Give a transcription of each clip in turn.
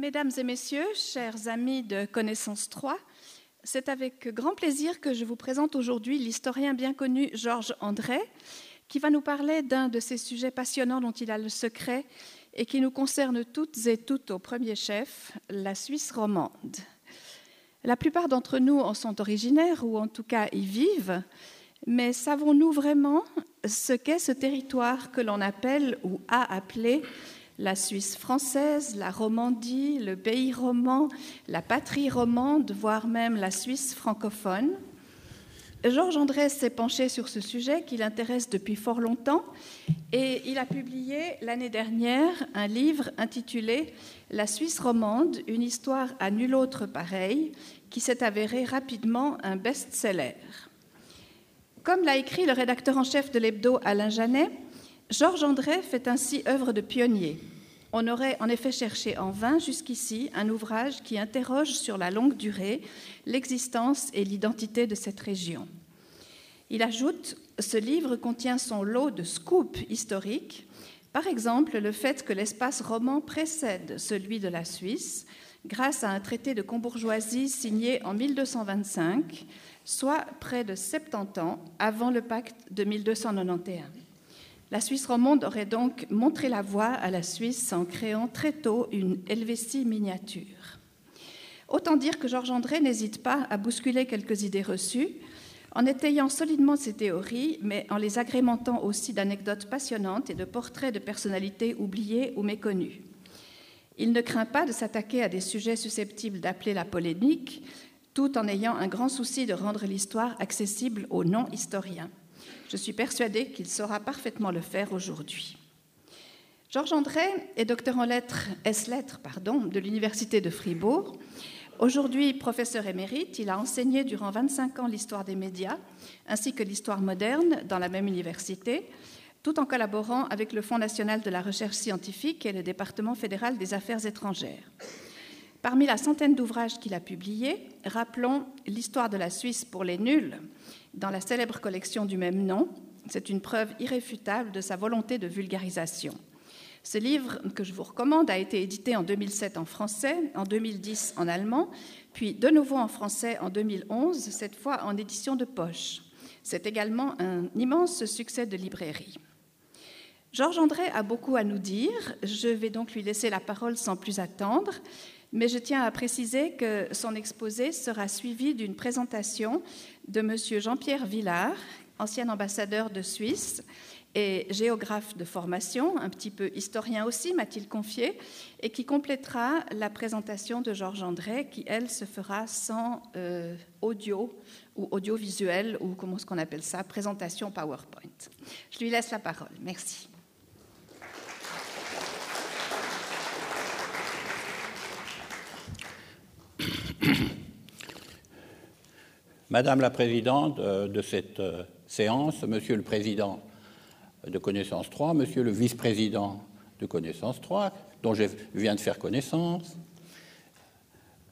Mesdames et messieurs, chers amis de Connaissance 3, c'est avec grand plaisir que je vous présente aujourd'hui l'historien bien connu Georges André, qui va nous parler d'un de ces sujets passionnants dont il a le secret et qui nous concerne toutes et toutes au premier chef, la Suisse romande. La plupart d'entre nous en sont originaires ou en tout cas y vivent, mais savons-nous vraiment ce qu'est ce territoire que l'on appelle ou a appelé la Suisse française, la Romandie, le pays roman, la patrie romande, voire même la Suisse francophone. Georges André s'est penché sur ce sujet qui l'intéresse depuis fort longtemps et il a publié l'année dernière un livre intitulé La Suisse romande, une histoire à nul autre pareil, qui s'est avéré rapidement un best-seller. Comme l'a écrit le rédacteur en chef de l'hebdo Alain Janet, Georges André fait ainsi œuvre de pionnier. On aurait en effet cherché en vain jusqu'ici un ouvrage qui interroge sur la longue durée l'existence et l'identité de cette région. Il ajoute Ce livre contient son lot de scoops historiques, par exemple le fait que l'espace roman précède celui de la Suisse grâce à un traité de combourgeoisie signé en 1225, soit près de 70 ans avant le pacte de 1291. La Suisse romande aurait donc montré la voie à la Suisse en créant très tôt une Helvétie miniature. Autant dire que Georges André n'hésite pas à bousculer quelques idées reçues, en étayant solidement ses théories, mais en les agrémentant aussi d'anecdotes passionnantes et de portraits de personnalités oubliées ou méconnues. Il ne craint pas de s'attaquer à des sujets susceptibles d'appeler la polémique, tout en ayant un grand souci de rendre l'histoire accessible aux non-historiens. Je suis persuadée qu'il saura parfaitement le faire aujourd'hui. Georges André est docteur en lettres, S-lettres pardon, de l'Université de Fribourg. Aujourd'hui professeur émérite, il a enseigné durant 25 ans l'histoire des médias ainsi que l'histoire moderne dans la même université, tout en collaborant avec le Fonds national de la recherche scientifique et le département fédéral des affaires étrangères. Parmi la centaine d'ouvrages qu'il a publiés, rappelons L'histoire de la Suisse pour les nuls, dans la célèbre collection du même nom. C'est une preuve irréfutable de sa volonté de vulgarisation. Ce livre, que je vous recommande, a été édité en 2007 en français, en 2010 en allemand, puis de nouveau en français en 2011, cette fois en édition de poche. C'est également un immense succès de librairie. Georges André a beaucoup à nous dire, je vais donc lui laisser la parole sans plus attendre, mais je tiens à préciser que son exposé sera suivi d'une présentation de M. Jean-Pierre Villard, ancien ambassadeur de Suisse et géographe de formation, un petit peu historien aussi, m'a-t-il confié, et qui complétera la présentation de Georges André, qui, elle, se fera sans euh, audio ou audiovisuel, ou comment est-ce qu'on appelle ça, présentation PowerPoint. Je lui laisse la parole. Merci. Madame la Présidente euh, de cette euh, séance, Monsieur le Président de Connaissance 3, Monsieur le Vice-président de Connaissance 3, dont je viens de faire connaissance,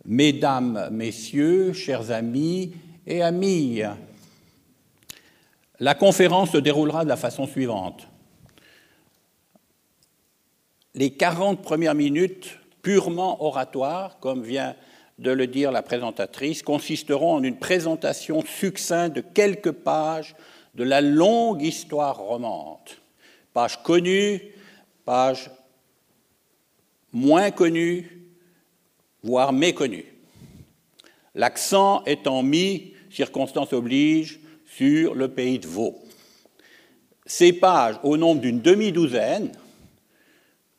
Mesdames, Messieurs, chers amis et amis, la conférence se déroulera de la façon suivante. Les 40 premières minutes purement oratoires, comme vient de le dire la présentatrice, consisteront en une présentation succincte de quelques pages de la longue histoire romande. Pages connues, pages moins connues, voire méconnues. L'accent étant mis, circonstance oblige, sur le pays de Vaud. Ces pages, au nombre d'une demi-douzaine,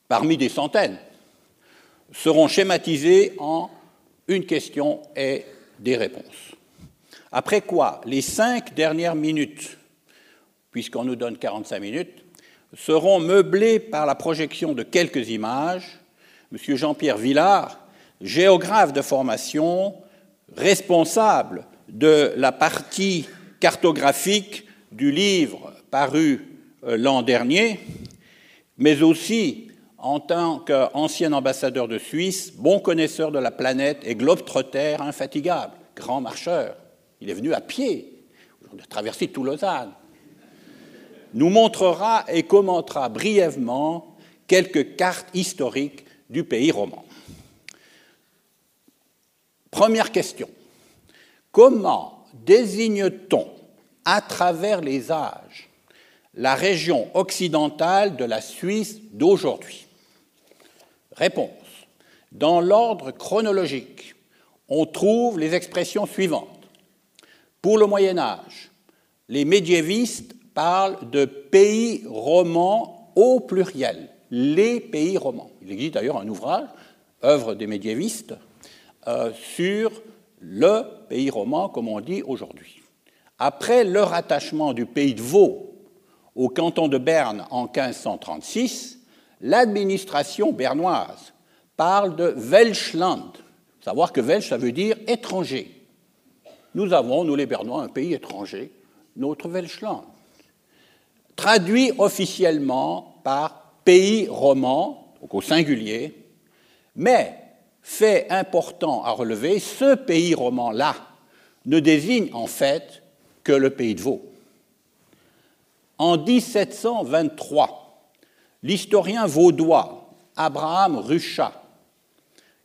parmi des centaines, seront schématisées en une question et des réponses. Après quoi, les cinq dernières minutes, puisqu'on nous donne 45 minutes, seront meublées par la projection de quelques images. Monsieur Jean-Pierre Villard, géographe de formation, responsable de la partie cartographique du livre paru euh, l'an dernier, mais aussi en tant qu'ancien ambassadeur de Suisse, bon connaisseur de la planète et globe-trotter infatigable, grand marcheur. Il est venu à pied, il a traversé tout Lausanne. Nous montrera et commentera brièvement quelques cartes historiques du pays roman. Première question. Comment désigne-t-on à travers les âges la région occidentale de la Suisse d'aujourd'hui? Réponse. Dans l'ordre chronologique, on trouve les expressions suivantes. Pour le Moyen Âge, les médiévistes parlent de pays romans au pluriel, les pays romans. Il existe d'ailleurs un ouvrage, œuvre des médiévistes, euh, sur le pays roman, comme on dit aujourd'hui. Après le rattachement du pays de Vaud au canton de Berne en 1536, l'administration bernoise parle de Welschland. Savoir que Welsch, ça veut dire étranger. Nous avons, nous les Bernois, un pays étranger, notre Welschland. Traduit officiellement par pays roman, donc au singulier, mais fait important à relever, ce pays roman-là ne désigne en fait que le pays de Vaud. En 1723, l'historien vaudois Abraham Ruchat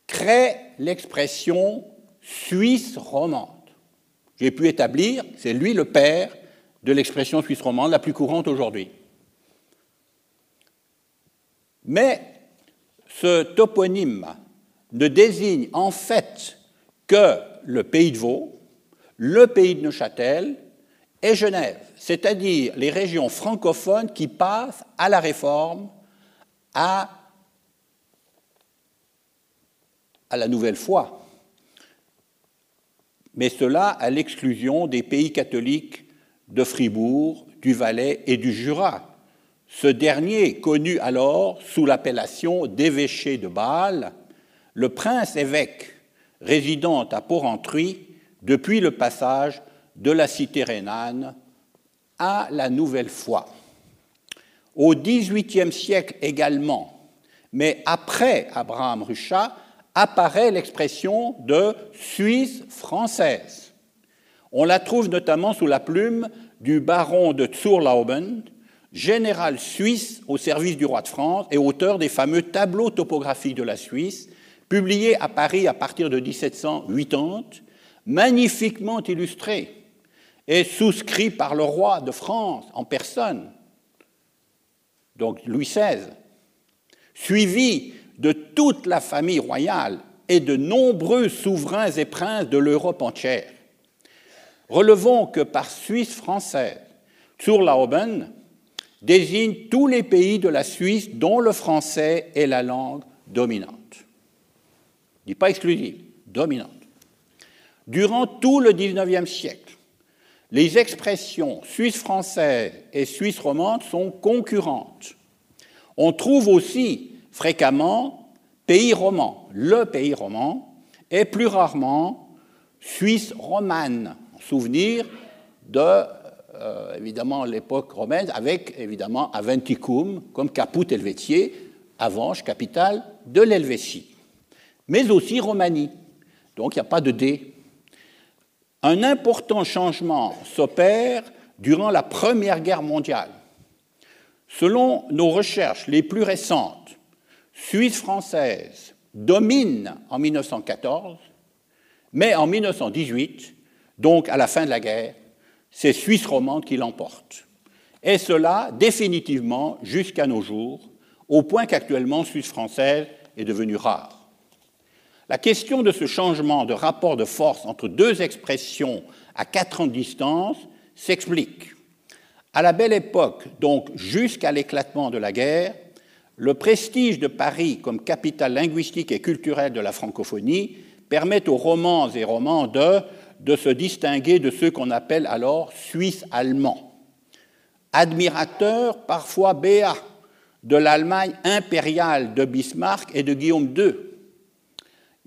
crée l'expression Suisse romande. J'ai pu établir, c'est lui le père de l'expression suisse romande la plus courante aujourd'hui. Mais ce toponyme ne désigne en fait que le pays de Vaud, le pays de Neuchâtel et Genève, c'est-à-dire les régions francophones qui passent à la réforme, à, la nouvelle foi. Mais cela à l'exclusion des pays catholiques de Fribourg, du Valais et du Jura. Ce dernier, connu alors sous l'appellation d'évêché de Bâle, le prince évêque résidant à Porrentruy depuis le passage de la cité rhénane à la nouvelle foi. Au XVIIIe siècle également, mais après Abraham Ruchat, apparaît l'expression de Suisse française. On la trouve notamment sous la plume du baron de Zurlauben, général suisse au service du roi de France et auteur des fameux tableaux topographiques de la Suisse, publié à Paris à partir de 1780, magnifiquement illustré et souscrit par le roi de France en personne, donc Louis XVI, suivi de toute la famille royale et de nombreux souverains et princes de l'Europe entière. Relevons que par Suisse française, Zurlauben désigne tous les pays de la Suisse dont le français est la langue dominante dit pas exclusive, dominante. Durant tout le XIXe siècle, les expressions suisse française et suisse romande sont concurrentes. On trouve aussi fréquemment pays roman, le pays roman, et plus rarement Suisse romane, souvenir de euh, évidemment l'époque romaine, avec évidemment Aventicum comme Caput Helvetiae, Avanche, capitale de l'Helvétie mais aussi Romanie. Donc il n'y a pas de D. Un important changement s'opère durant la Première Guerre mondiale. Selon nos recherches les plus récentes, Suisse française domine en 1914, mais en 1918, donc à la fin de la guerre, c'est Suisse romande qui l'emporte. Et cela définitivement jusqu'à nos jours, au point qu'actuellement Suisse française est devenue rare. La question de ce changement de rapport de force entre deux expressions à quatre ans de distance s'explique. À la belle époque, donc jusqu'à l'éclatement de la guerre, le prestige de Paris comme capitale linguistique et culturelle de la francophonie permet aux romans et romans de, se distinguer de ceux qu'on appelle alors Suisses allemands. Admirateurs, parfois béats, de l'Allemagne impériale de Bismarck et de Guillaume II,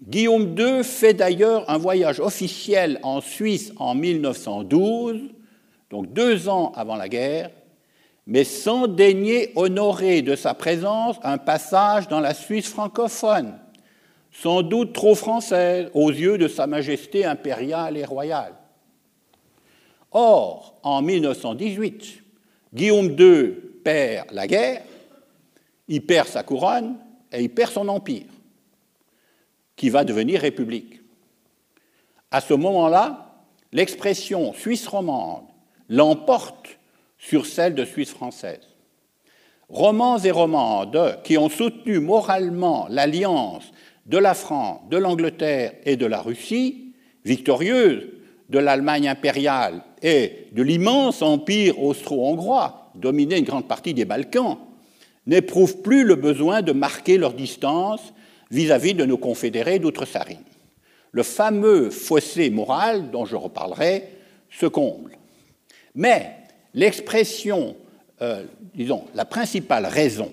Guillaume II fait d'ailleurs un voyage officiel en Suisse en 1912, donc deux ans avant la guerre, mais sans daigner honorer de sa présence un passage dans la Suisse francophone, sans doute trop française aux yeux de Sa Majesté impériale et royale. Or, en 1918, Guillaume II perd la guerre, il perd sa couronne et il perd son empire qui va devenir république. À ce moment-là, l'expression Suisse romande l'emporte sur celle de Suisse française. Romans et romandes qui ont soutenu moralement l'alliance de la France, de l'Angleterre et de la Russie, victorieuse de l'Allemagne impériale et de l'immense empire austro-hongrois, dominé une grande partie des Balkans, n'éprouvent plus le besoin de marquer leur distance vis-à-vis de nos confédérés d'outre-Sarine. Le fameux fossé moral, dont je reparlerai, se comble. Mais l'expression, euh, disons, la principale raison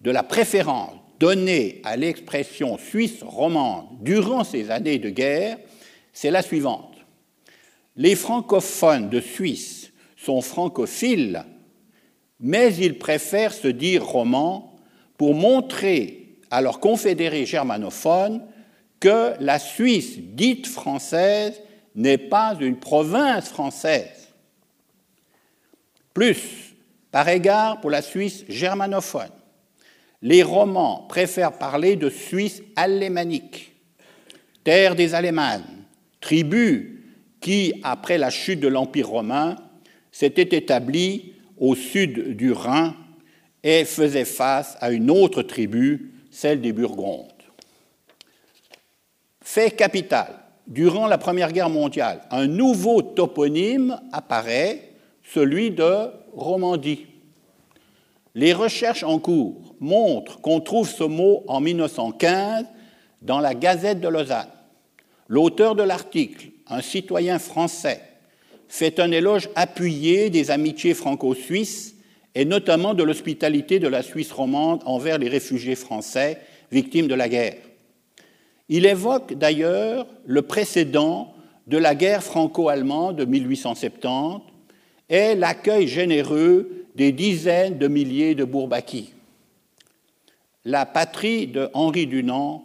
de la préférence donnée à l'expression suisse romande durant ces années de guerre, c'est la suivante. Les francophones de Suisse sont francophiles, mais ils préfèrent se dire romans pour montrer à leurs confédérés germanophones que la Suisse dite française n'est pas une province française. Plus, par égard pour la Suisse germanophone, les romans préfèrent parler de Suisse alémanique, terre des Alémannes, tribu qui, après la chute de l'Empire romain, s'était établie au sud du Rhin et faisait face à une autre tribu, celle des Burgondes. Fait capital, durant la Première Guerre mondiale, un nouveau toponyme apparaît, celui de Romandie. Les recherches en cours montrent qu'on trouve ce mot en 1915 dans la Gazette de Lausanne. L'auteur de l'article, un citoyen français, fait un éloge appuyé des amitiés franco-suisses et notamment de l'hospitalité de la Suisse romande envers les réfugiés français victimes de la guerre. Il évoque d'ailleurs le précédent de la guerre franco-allemande de 1870 et l'accueil généreux des dizaines de milliers de Bourbaki. La patrie de Henri Dunant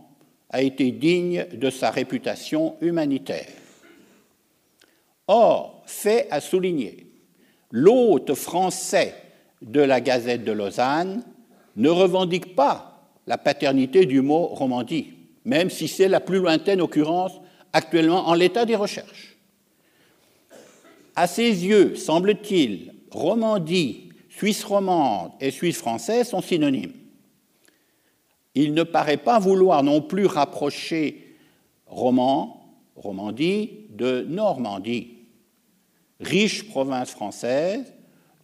a été digne de sa réputation humanitaire. Or, fait à souligner, l'hôte français de la Gazette de Lausanne ne revendique pas la paternité du mot Romandie, même si c'est la plus lointaine occurrence actuellement en l'état des recherches. À ses yeux, semble-t-il, Romandie, Suisse romande et Suisse française sont synonymes. Il ne paraît pas vouloir non plus rapprocher roman, Romandie de Normandie riche province française,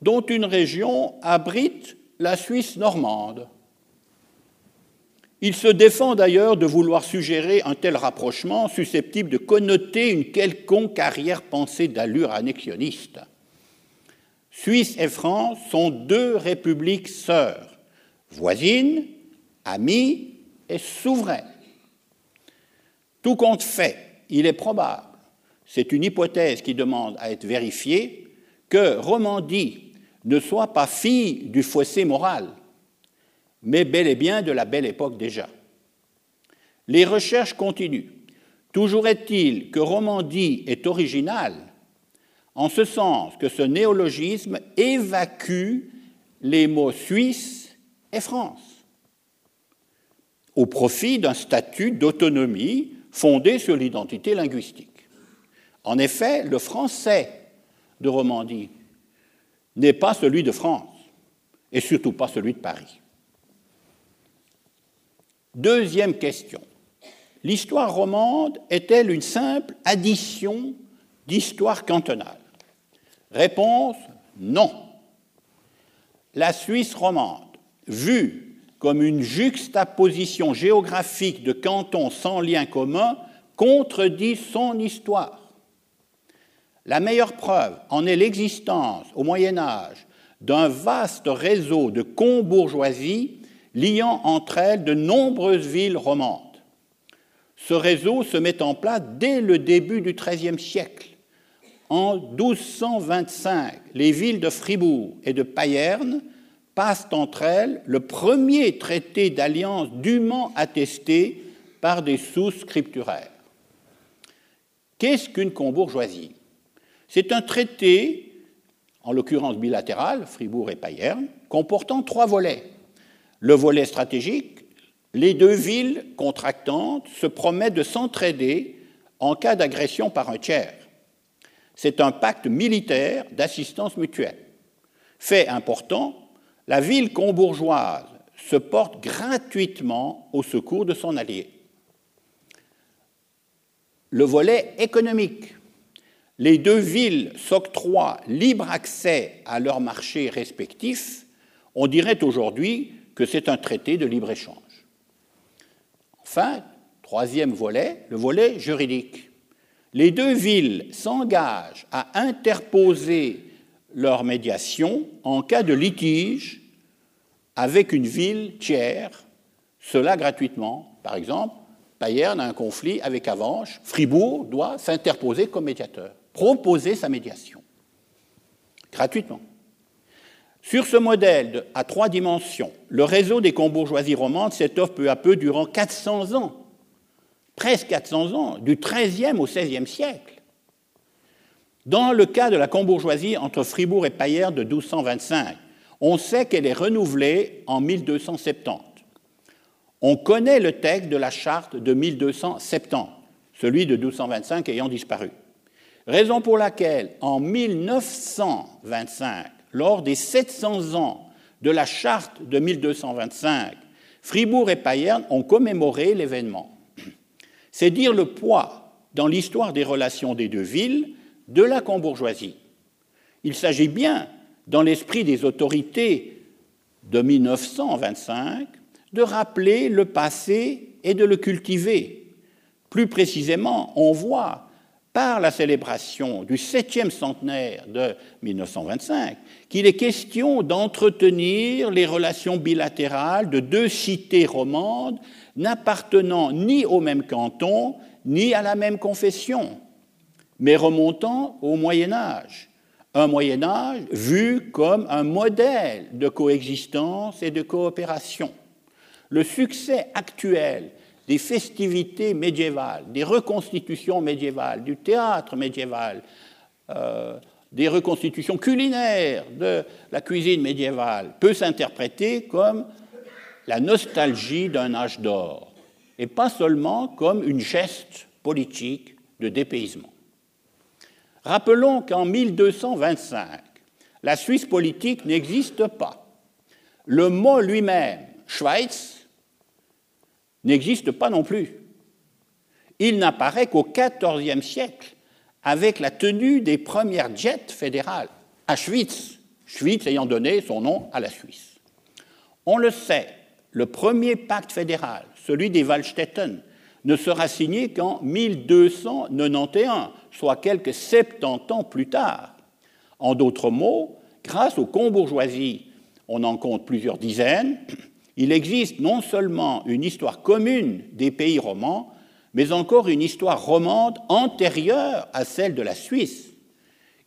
dont une région abrite la Suisse normande. Il se défend d'ailleurs de vouloir suggérer un tel rapprochement susceptible de connoter une quelconque arrière-pensée d'allure annexionniste. Suisse et France sont deux républiques sœurs, voisines, amies et souveraines. Tout compte fait, il est probable c'est une hypothèse qui demande à être vérifiée, que Romandie ne soit pas fille du fossé moral, mais bel et bien de la belle époque déjà. Les recherches continuent. Toujours est-il que Romandie est originale, en ce sens que ce néologisme évacue les mots Suisse et France, au profit d'un statut d'autonomie fondé sur l'identité linguistique. En effet, le français de Romandie n'est pas celui de France et surtout pas celui de Paris. Deuxième question. L'histoire romande est-elle une simple addition d'histoire cantonale Réponse non. La Suisse romande, vue comme une juxtaposition géographique de cantons sans lien commun, contredit son histoire. La meilleure preuve en est l'existence au Moyen Âge d'un vaste réseau de combourgeoisies liant entre elles de nombreuses villes romandes. Ce réseau se met en place dès le début du XIIIe siècle. En 1225, les villes de Fribourg et de Payerne passent entre elles le premier traité d'alliance dûment attesté par des sous-scripturaires. Qu'est-ce qu'une combourgeoisie? C'est un traité, en l'occurrence bilatéral, Fribourg et Payerne, comportant trois volets. Le volet stratégique, les deux villes contractantes se promettent de s'entraider en cas d'agression par un tiers. C'est un pacte militaire d'assistance mutuelle. Fait important, la ville combourgeoise se porte gratuitement au secours de son allié. Le volet économique. Les deux villes s'octroient libre accès à leurs marchés respectifs. On dirait aujourd'hui que c'est un traité de libre-échange. Enfin, troisième volet, le volet juridique. Les deux villes s'engagent à interposer leur médiation en cas de litige avec une ville tiers, cela gratuitement. Par exemple, Payerne a un conflit avec Avanches, Fribourg doit s'interposer comme médiateur, proposer sa médiation, gratuitement. Sur ce modèle à trois dimensions, le réseau des combourgeoisies romandes s'étoffe peu à peu durant 400 ans, presque 400 ans, du XIIIe au XVIe siècle. Dans le cas de la combourgeoisie entre Fribourg et Payerne de 1225, on sait qu'elle est renouvelée en 1270. On connaît le texte de la charte de 1270, celui de 1225 ayant disparu. Raison pour laquelle, en 1925, lors des 700 ans de la charte de 1225, Fribourg et Payerne ont commémoré l'événement. C'est dire le poids dans l'histoire des relations des deux villes de la combourgeoisie. Il s'agit bien dans l'esprit des autorités de 1925, de rappeler le passé et de le cultiver. Plus précisément, on voit par la célébration du septième centenaire de 1925 qu'il est question d'entretenir les relations bilatérales de deux cités romandes n'appartenant ni au même canton ni à la même confession, mais remontant au Moyen Âge un Moyen Âge vu comme un modèle de coexistence et de coopération. Le succès actuel des festivités médiévales, des reconstitutions médiévales, du théâtre médiéval, euh, des reconstitutions culinaires de la cuisine médiévale peut s'interpréter comme la nostalgie d'un âge d'or, et pas seulement comme une geste politique de dépaysement. Rappelons qu'en 1225, la Suisse politique n'existe pas. Le mot lui-même, Schweiz, n'existe pas non plus. Il n'apparaît qu'au XIVe siècle, avec la tenue des premières jets fédérales à Schwyz, Schwyz ayant donné son nom à la Suisse. On le sait, le premier pacte fédéral, celui des Wallstätten, ne sera signé qu'en 1291, soit quelques 70 ans plus tard. En d'autres mots, grâce aux combourgeoisies, on en compte plusieurs dizaines, il existe non seulement une histoire commune des pays romans, mais encore une histoire romande antérieure à celle de la Suisse.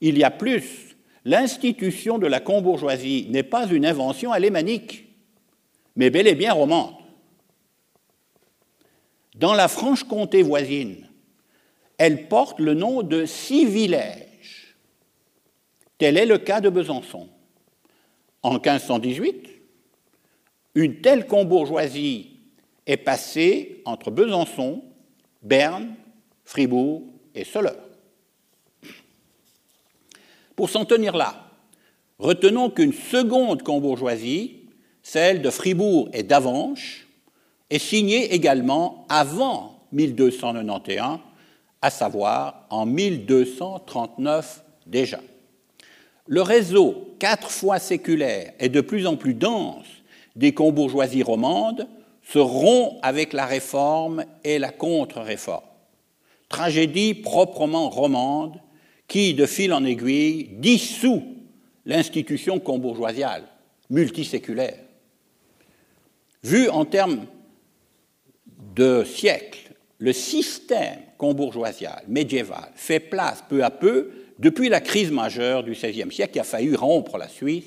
Il y a plus, l'institution de la combourgeoisie n'est pas une invention alémanique, mais bel et bien romande. Dans la Franche-Comté voisine, elle porte le nom de Civilège. Tel est le cas de Besançon. En 1518, une telle combourgeoisie est passée entre Besançon, Berne, Fribourg et Soleure. Pour s'en tenir là, retenons qu'une seconde combourgeoisie, celle de Fribourg et d'Avanches, est signée également avant 1291 à savoir en 1239 déjà. Le réseau, quatre fois séculaire et de plus en plus dense des combourgeoisies romandes se rompt avec la réforme et la contre-réforme. Tragédie proprement romande qui, de fil en aiguille, dissout l'institution combourgeoisiale, multiséculaire. Vu en termes de siècles, le système combourgeoisial, médiéval, fait place peu à peu, depuis la crise majeure du XVIe siècle qui a failli rompre la Suisse,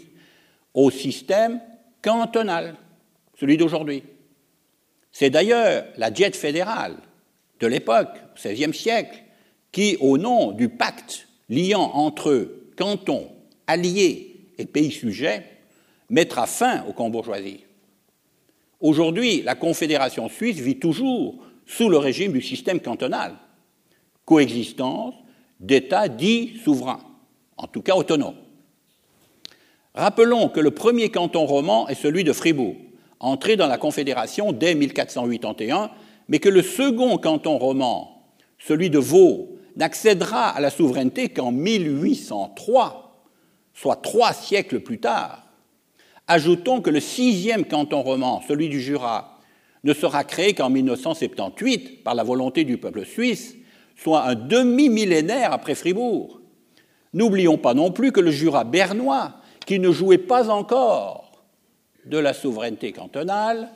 au système cantonal, celui d'aujourd'hui. C'est d'ailleurs la diète fédérale de l'époque, au XVIe siècle, qui, au nom du pacte liant entre cantons, alliés et pays sujets, mettra fin aux combourgeoisies. Aujourd'hui, la Confédération suisse vit toujours sous le régime du système cantonal. coexistence d'États dits souverains, en tout cas autonomes. Rappelons que le premier canton roman est celui de Fribourg, entré dans la Confédération dès 1481, mais que le second canton roman, celui de Vaud, n'accédera à la souveraineté qu'en 1803, soit trois siècles plus tard. Ajoutons que le sixième canton roman, celui du Jura, ne sera créé qu'en 1978 par la volonté du peuple suisse, soit un demi-millénaire après Fribourg. N'oublions pas non plus que le Jura bernois, qui ne jouait pas encore de la souveraineté cantonale,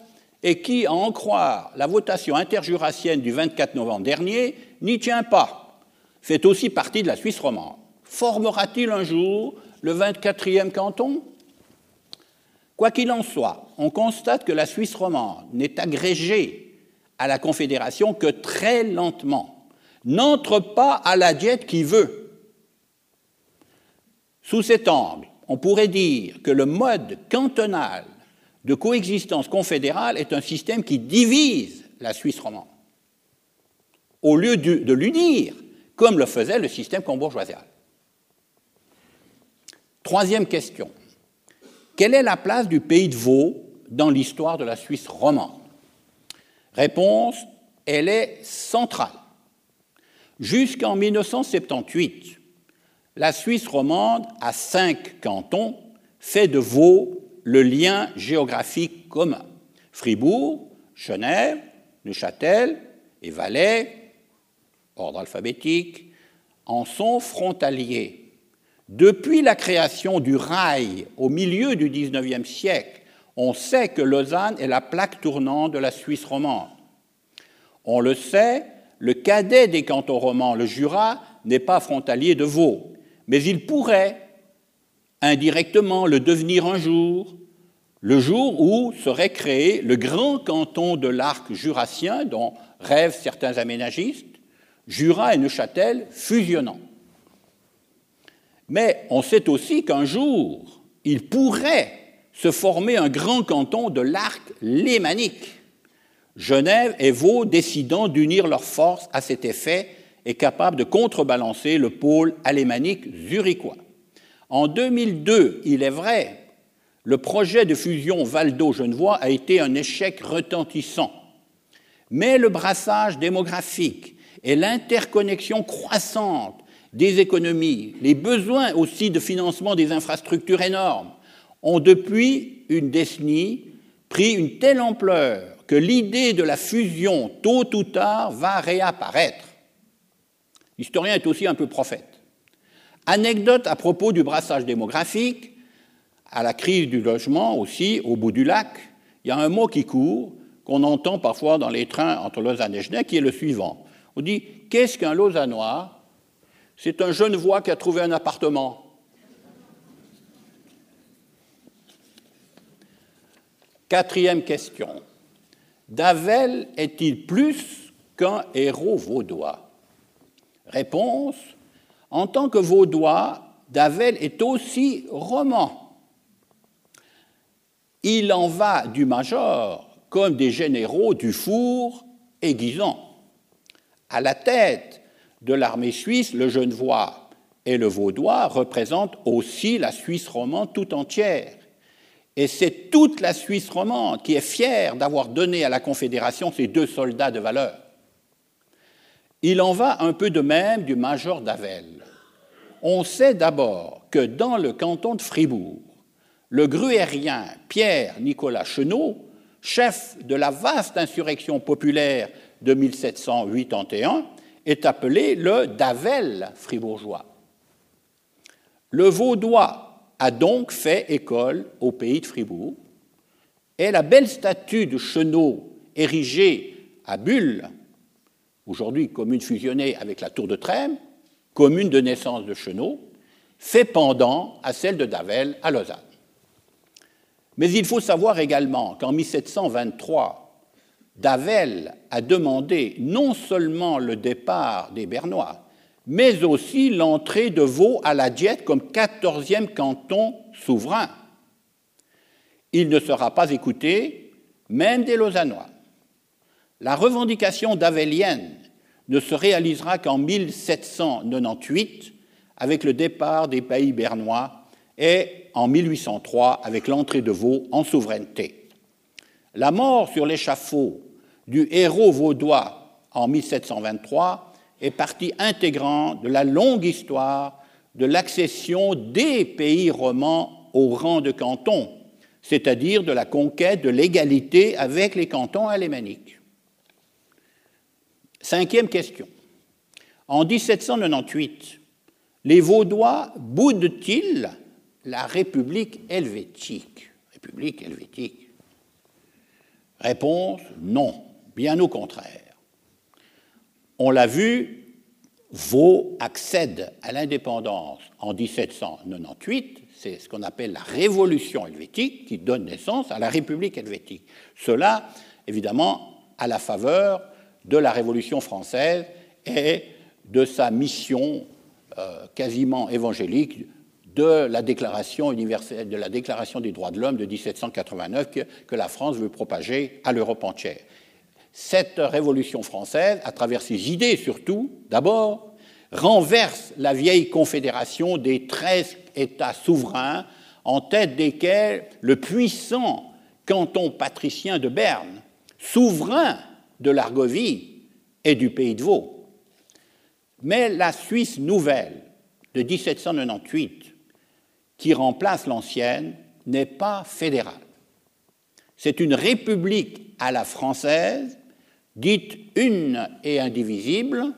et qui, à en croire la votation interjurassienne du 24 novembre dernier, n'y tient pas, fait aussi partie de la Suisse romande. Formera-t-il un jour le 24e canton? Quoi qu'il en soit, on constate que la Suisse romande n'est agrégée à la Confédération que très lentement, n'entre pas à la diète qui veut. Sous cet angle, on pourrait dire que le mode cantonal de coexistence confédérale est un système qui divise la Suisse romande, au lieu de l'unir, comme le faisait le système combourgeoisial. Troisième question. Quelle est la place du pays de Vaud dans l'histoire de la Suisse romande? Réponse, elle est centrale. Jusqu'en 1978, la Suisse romande a cinq cantons, fait de Vaud le lien géographique commun. Fribourg, Genève, Neuchâtel et Valais, ordre alphabétique, en sont frontaliers. Depuis la création du rail au milieu du XIXe siècle, on sait que Lausanne est la plaque tournante de la Suisse romande. On le sait, le cadet des cantons romans, le Jura, n'est pas frontalier de Vaud, mais il pourrait indirectement le devenir un jour, le jour où serait créé le grand canton de l'arc jurassien dont rêvent certains aménagistes, Jura et Neuchâtel fusionnant. Mais on sait aussi qu'un jour, il pourrait se former un grand canton de l'arc lémanique. Genève et Vaud décidant d'unir leurs forces à cet effet et capable de contrebalancer le pôle alémanique zurichois. En 2002, il est vrai, le projet de fusion Valdo-Genevois a été un échec retentissant. Mais le brassage démographique et l'interconnexion croissante des économies, les besoins aussi de financement des infrastructures énormes, ont depuis une décennie pris une telle ampleur que l'idée de la fusion, tôt ou tard, va réapparaître. L'historien est aussi un peu prophète. Anecdote à propos du brassage démographique, à la crise du logement aussi, au bout du lac, il y a un mot qui court, qu'on entend parfois dans les trains entre Lausanne et Genève, qui est le suivant. On dit Qu'est-ce qu'un Lausannois? C'est un jeune voix qui a trouvé un appartement. Quatrième question. Davel est-il plus qu'un héros vaudois? Réponse. En tant que vaudois, Davel est aussi roman. Il en va du major comme des généraux du four aiguisant. À la tête de l'armée suisse, le Genevois et le Vaudois représentent aussi la Suisse romande tout entière. Et c'est toute la Suisse romande qui est fière d'avoir donné à la Confédération ces deux soldats de valeur. Il en va un peu de même du major d'Avel. On sait d'abord que dans le canton de Fribourg, le gruérien Pierre-Nicolas Chenot, chef de la vaste insurrection populaire de 1781, est appelé le Davel fribourgeois. Le vaudois a donc fait école au pays de Fribourg, et la belle statue de Chenot érigée à Bulle, aujourd'hui commune fusionnée avec la tour de Trême, commune de naissance de Chenot, fait pendant à celle de Davel à Lausanne. Mais il faut savoir également qu'en 1723, Davel a demandé non seulement le départ des Bernois, mais aussi l'entrée de Vaud à la Diète comme quatorzième canton souverain. Il ne sera pas écouté, même des Lausannois. La revendication davelienne ne se réalisera qu'en 1798 avec le départ des pays bernois et en 1803 avec l'entrée de Vaud en souveraineté. La mort sur l'échafaud du héros vaudois en 1723 est partie intégrante de la longue histoire de l'accession des pays romans au rang de canton, c'est-à-dire de la conquête de l'égalité avec les cantons alémaniques. Cinquième question. En 1798, les Vaudois boudent-ils la République helvétique? République helvétique Réponse non, bien au contraire. On l'a vu, Vaud accède à l'indépendance en 1798, c'est ce qu'on appelle la révolution helvétique qui donne naissance à la République helvétique. Cela, évidemment, à la faveur de la Révolution française et de sa mission euh, quasiment évangélique de la Déclaration universelle, de la Déclaration des droits de l'homme de 1789 que, la France veut propager à l'Europe entière. Cette révolution française, à travers ses idées surtout, d'abord, renverse la vieille confédération des treize États souverains, en tête desquels le puissant canton patricien de Berne, souverain de l'Argovie et du pays de Vaud. Mais la Suisse nouvelle de 1798 qui remplace l'ancienne n'est pas fédérale. C'est une république à la française, dite une et indivisible,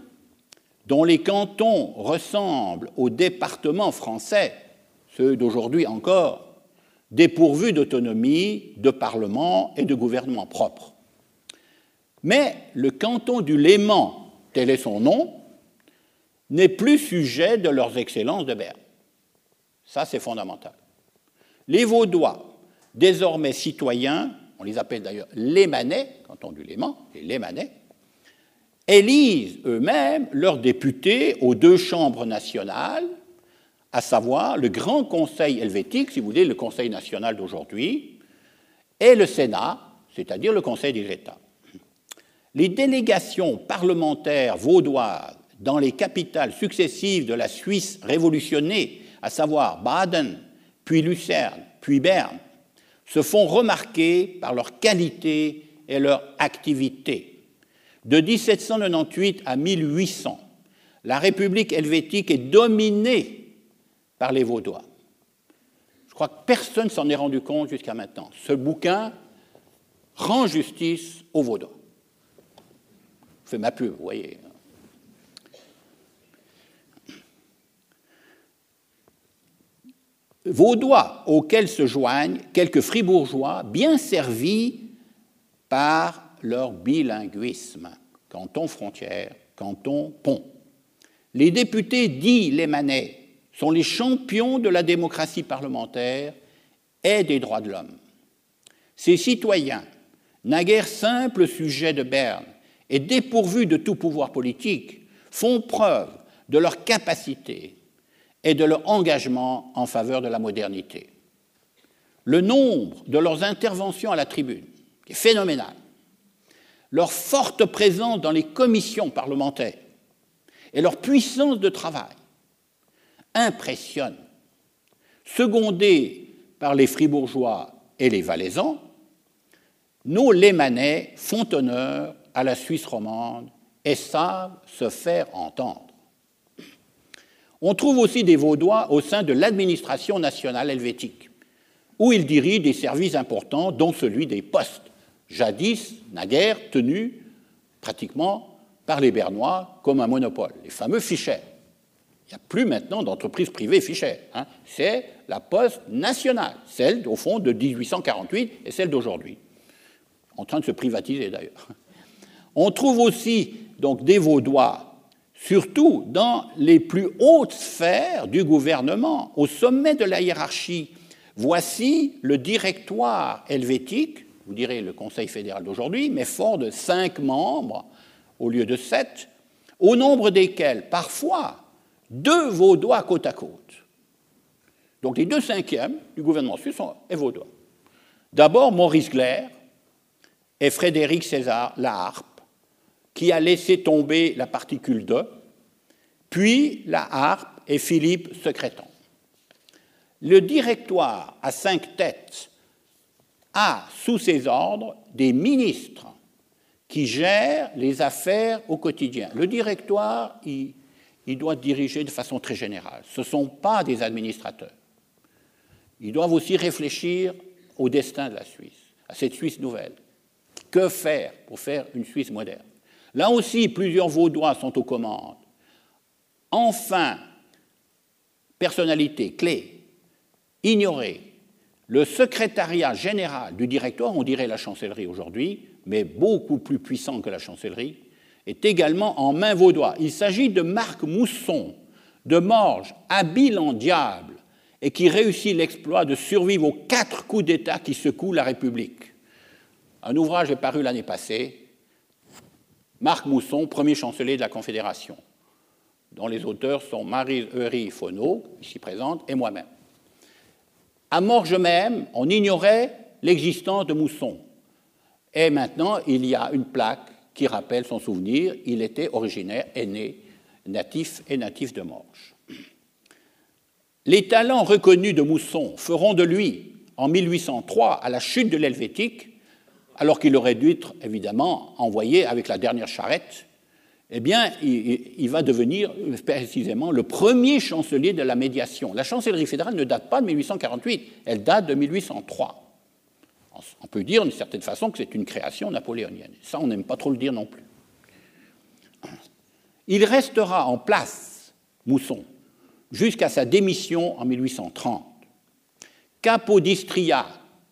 dont les cantons ressemblent aux départements français, ceux d'aujourd'hui encore, dépourvus d'autonomie, de parlement et de gouvernement propre. Mais le canton du Léman, tel est son nom, n'est plus sujet de leurs excellences de Berne. Ça, c'est fondamental. Les Vaudois, désormais citoyens, on les appelle d'ailleurs Lémanais, canton du Léman, les Lémanais, élisent eux-mêmes leurs députés aux deux chambres nationales, à savoir le Grand Conseil helvétique, si vous voulez, le Conseil national d'aujourd'hui, et le Sénat, c'est-à-dire le Conseil des États. Les délégations parlementaires vaudoises dans les capitales successives de la Suisse révolutionnée à savoir Baden, puis Lucerne, puis Berne, se font remarquer par leur qualité et leur activité. De 1798 à 1800, la République helvétique est dominée par les Vaudois. Je crois que personne s'en est rendu compte jusqu'à maintenant. Ce bouquin rend justice aux Vaudois. Fais ma pub, vous voyez. vaudois auxquels se joignent quelques fribourgeois bien servis par leur bilinguisme, canton frontière, canton pont. Les députés dits lémanais sont les champions de la démocratie parlementaire et des droits de l'homme. Ces citoyens, naguère simples sujets de Berne et dépourvus de tout pouvoir politique, font preuve de leur capacité et de leur engagement en faveur de la modernité. Le nombre de leurs interventions à la tribune est phénoménal. Leur forte présence dans les commissions parlementaires et leur puissance de travail impressionnent. Secondés par les fribourgeois et les valaisans, nos lémanais font honneur à la Suisse romande et savent se faire entendre. On trouve aussi des Vaudois au sein de l'administration nationale helvétique, où ils dirigent des services importants, dont celui des postes, jadis, naguère, tenus pratiquement par les Bernois comme un monopole, les fameux fichers. Il n'y a plus maintenant d'entreprise privée fichère. Hein. C'est la poste nationale, celle au fond de 1848 et celle d'aujourd'hui, en train de se privatiser d'ailleurs. On trouve aussi donc des Vaudois surtout dans les plus hautes sphères du gouvernement, au sommet de la hiérarchie. Voici le directoire helvétique, vous direz le Conseil fédéral d'aujourd'hui, mais fort de cinq membres au lieu de sept, au nombre desquels parfois deux Vaudois côte à côte. Donc les deux cinquièmes du gouvernement suisse sont Vaudois. D'abord Maurice Glaire et Frédéric César Laharpe, qui a laissé tomber la particule de, puis la harpe et Philippe secrétant. Le directoire à cinq têtes a sous ses ordres des ministres qui gèrent les affaires au quotidien. Le directoire, il, il doit diriger de façon très générale. Ce ne sont pas des administrateurs. Ils doivent aussi réfléchir au destin de la Suisse, à cette Suisse nouvelle. Que faire pour faire une Suisse moderne? Là aussi, plusieurs Vaudois sont aux commandes. Enfin, personnalité clé, ignorée, le secrétariat général du directoire, on dirait la chancellerie aujourd'hui, mais beaucoup plus puissant que la chancellerie, est également en main vaudois. Il s'agit de Marc Mousson, de Morges, habile en diable, et qui réussit l'exploit de survivre aux quatre coups d'État qui secouent la République. Un ouvrage est paru l'année passée, Marc Mousson, premier chancelier de la Confédération, dont les auteurs sont Marie-Eury Fonneau, ici présente, et moi-même. À Morges même, on ignorait l'existence de Mousson. Et maintenant, il y a une plaque qui rappelle son souvenir. Il était originaire, né, natif et natif de Morges. Les talents reconnus de Mousson feront de lui, en 1803, à la chute de l'Helvétique, alors qu'il aurait dû être évidemment envoyé avec la dernière charrette, eh bien, il, va devenir précisément le premier chancelier de la médiation. La chancellerie fédérale ne date pas de 1848, elle date de 1803. On peut dire d'une certaine façon que c'est une création napoléonienne. Ça, on n'aime pas trop le dire non plus. Il restera en place, Mousson, jusqu'à sa démission en 1830. Capodistria,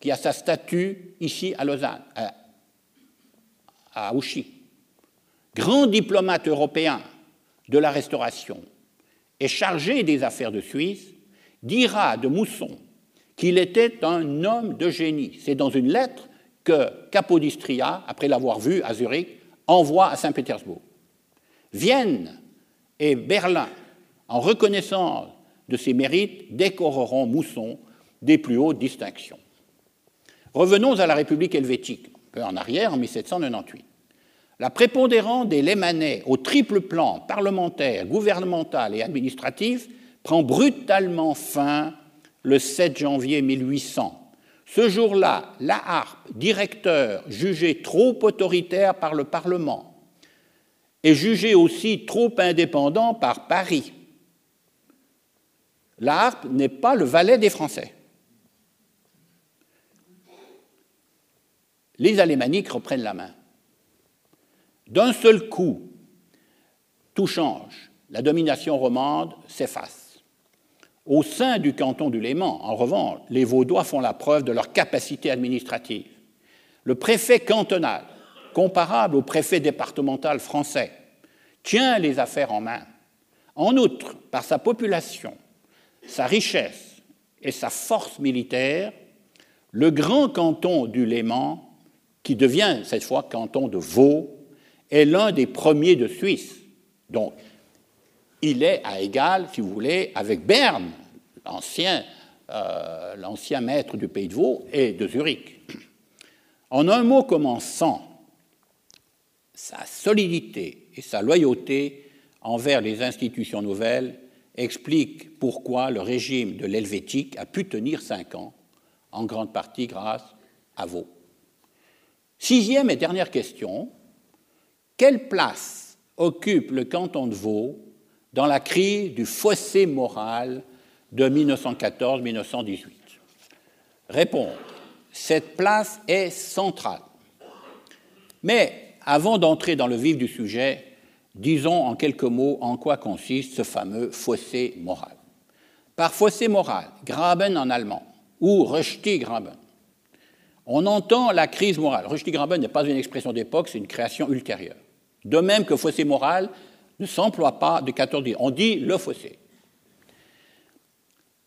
qui a sa statue ici à Lausanne, à, à grand diplomate européen de la Restauration et chargé des affaires de Suisse, dira de Mousson qu'il était un homme de génie. C'est dans une lettre que Capodistria, après l'avoir vu à Zurich, envoie à Saint-Pétersbourg. Vienne et Berlin, en reconnaissance de ses mérites, décoreront Mousson des plus hautes distinctions. Revenons à la République helvétique, peu en arrière, en 1798. La prépondérance des Lémanais au triple plan parlementaire, gouvernemental et administratif prend brutalement fin le 7 janvier 1800. Ce jour-là, la harpe, directeur jugé trop autoritaire par le Parlement, et jugé aussi trop indépendant par Paris. La harpe n'est pas le valet des Français. Les Alémaniques reprennent la main. D'un seul coup, tout change. La domination romande s'efface. Au sein du canton du Léman, en revanche, les Vaudois font la preuve de leur capacité administrative. Le préfet cantonal, comparable au préfet départemental français, tient les affaires en main. En outre, par sa population, sa richesse et sa force militaire, le grand canton du Léman, qui devient cette fois canton de Vaud, est l'un des premiers de Suisse. Donc, il est à égal, si vous voulez, avec Berne, euh, l'ancien maître du pays de Vaud, et de Zurich. En un mot commençant, sa solidité et sa loyauté envers les institutions nouvelles expliquent pourquoi le régime de l'Helvétique a pu tenir cinq ans, en grande partie grâce à Vaud. Sixième et dernière question, quelle place occupe le canton de Vaud dans la crise du fossé moral de 1914-1918 Répondre. Cette place est centrale. Mais avant d'entrer dans le vif du sujet, disons en quelques mots en quoi consiste ce fameux fossé moral. Par fossé moral, Graben en allemand, ou Rushdie Graben, on entend la crise morale. Rushdie Graben n'est pas une expression d'époque, c'est une création ultérieure. De même que fossé moral ne s'emploie pas de 14 On dit le fossé.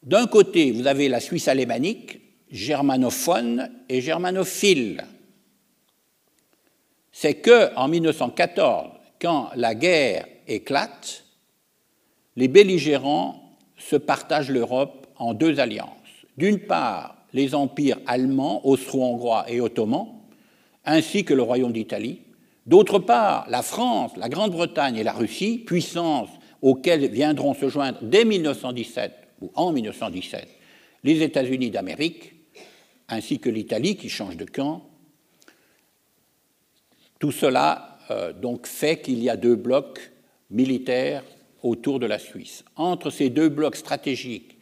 D'un côté, vous avez la Suisse alémanique, germanophone et germanophile. C'est que en 1914, quand la guerre éclate, les belligérants se partagent l'Europe en deux alliances. D'une part, les empires allemands, austro-hongrois et ottomans, ainsi que le royaume d'Italie, D'autre part, la France, la Grande-Bretagne et la Russie, puissances auxquelles viendront se joindre dès 1917 ou en 1917 les États-Unis d'Amérique, ainsi que l'Italie qui change de camp, tout cela euh, donc fait qu'il y a deux blocs militaires autour de la Suisse. Entre ces deux blocs stratégiques,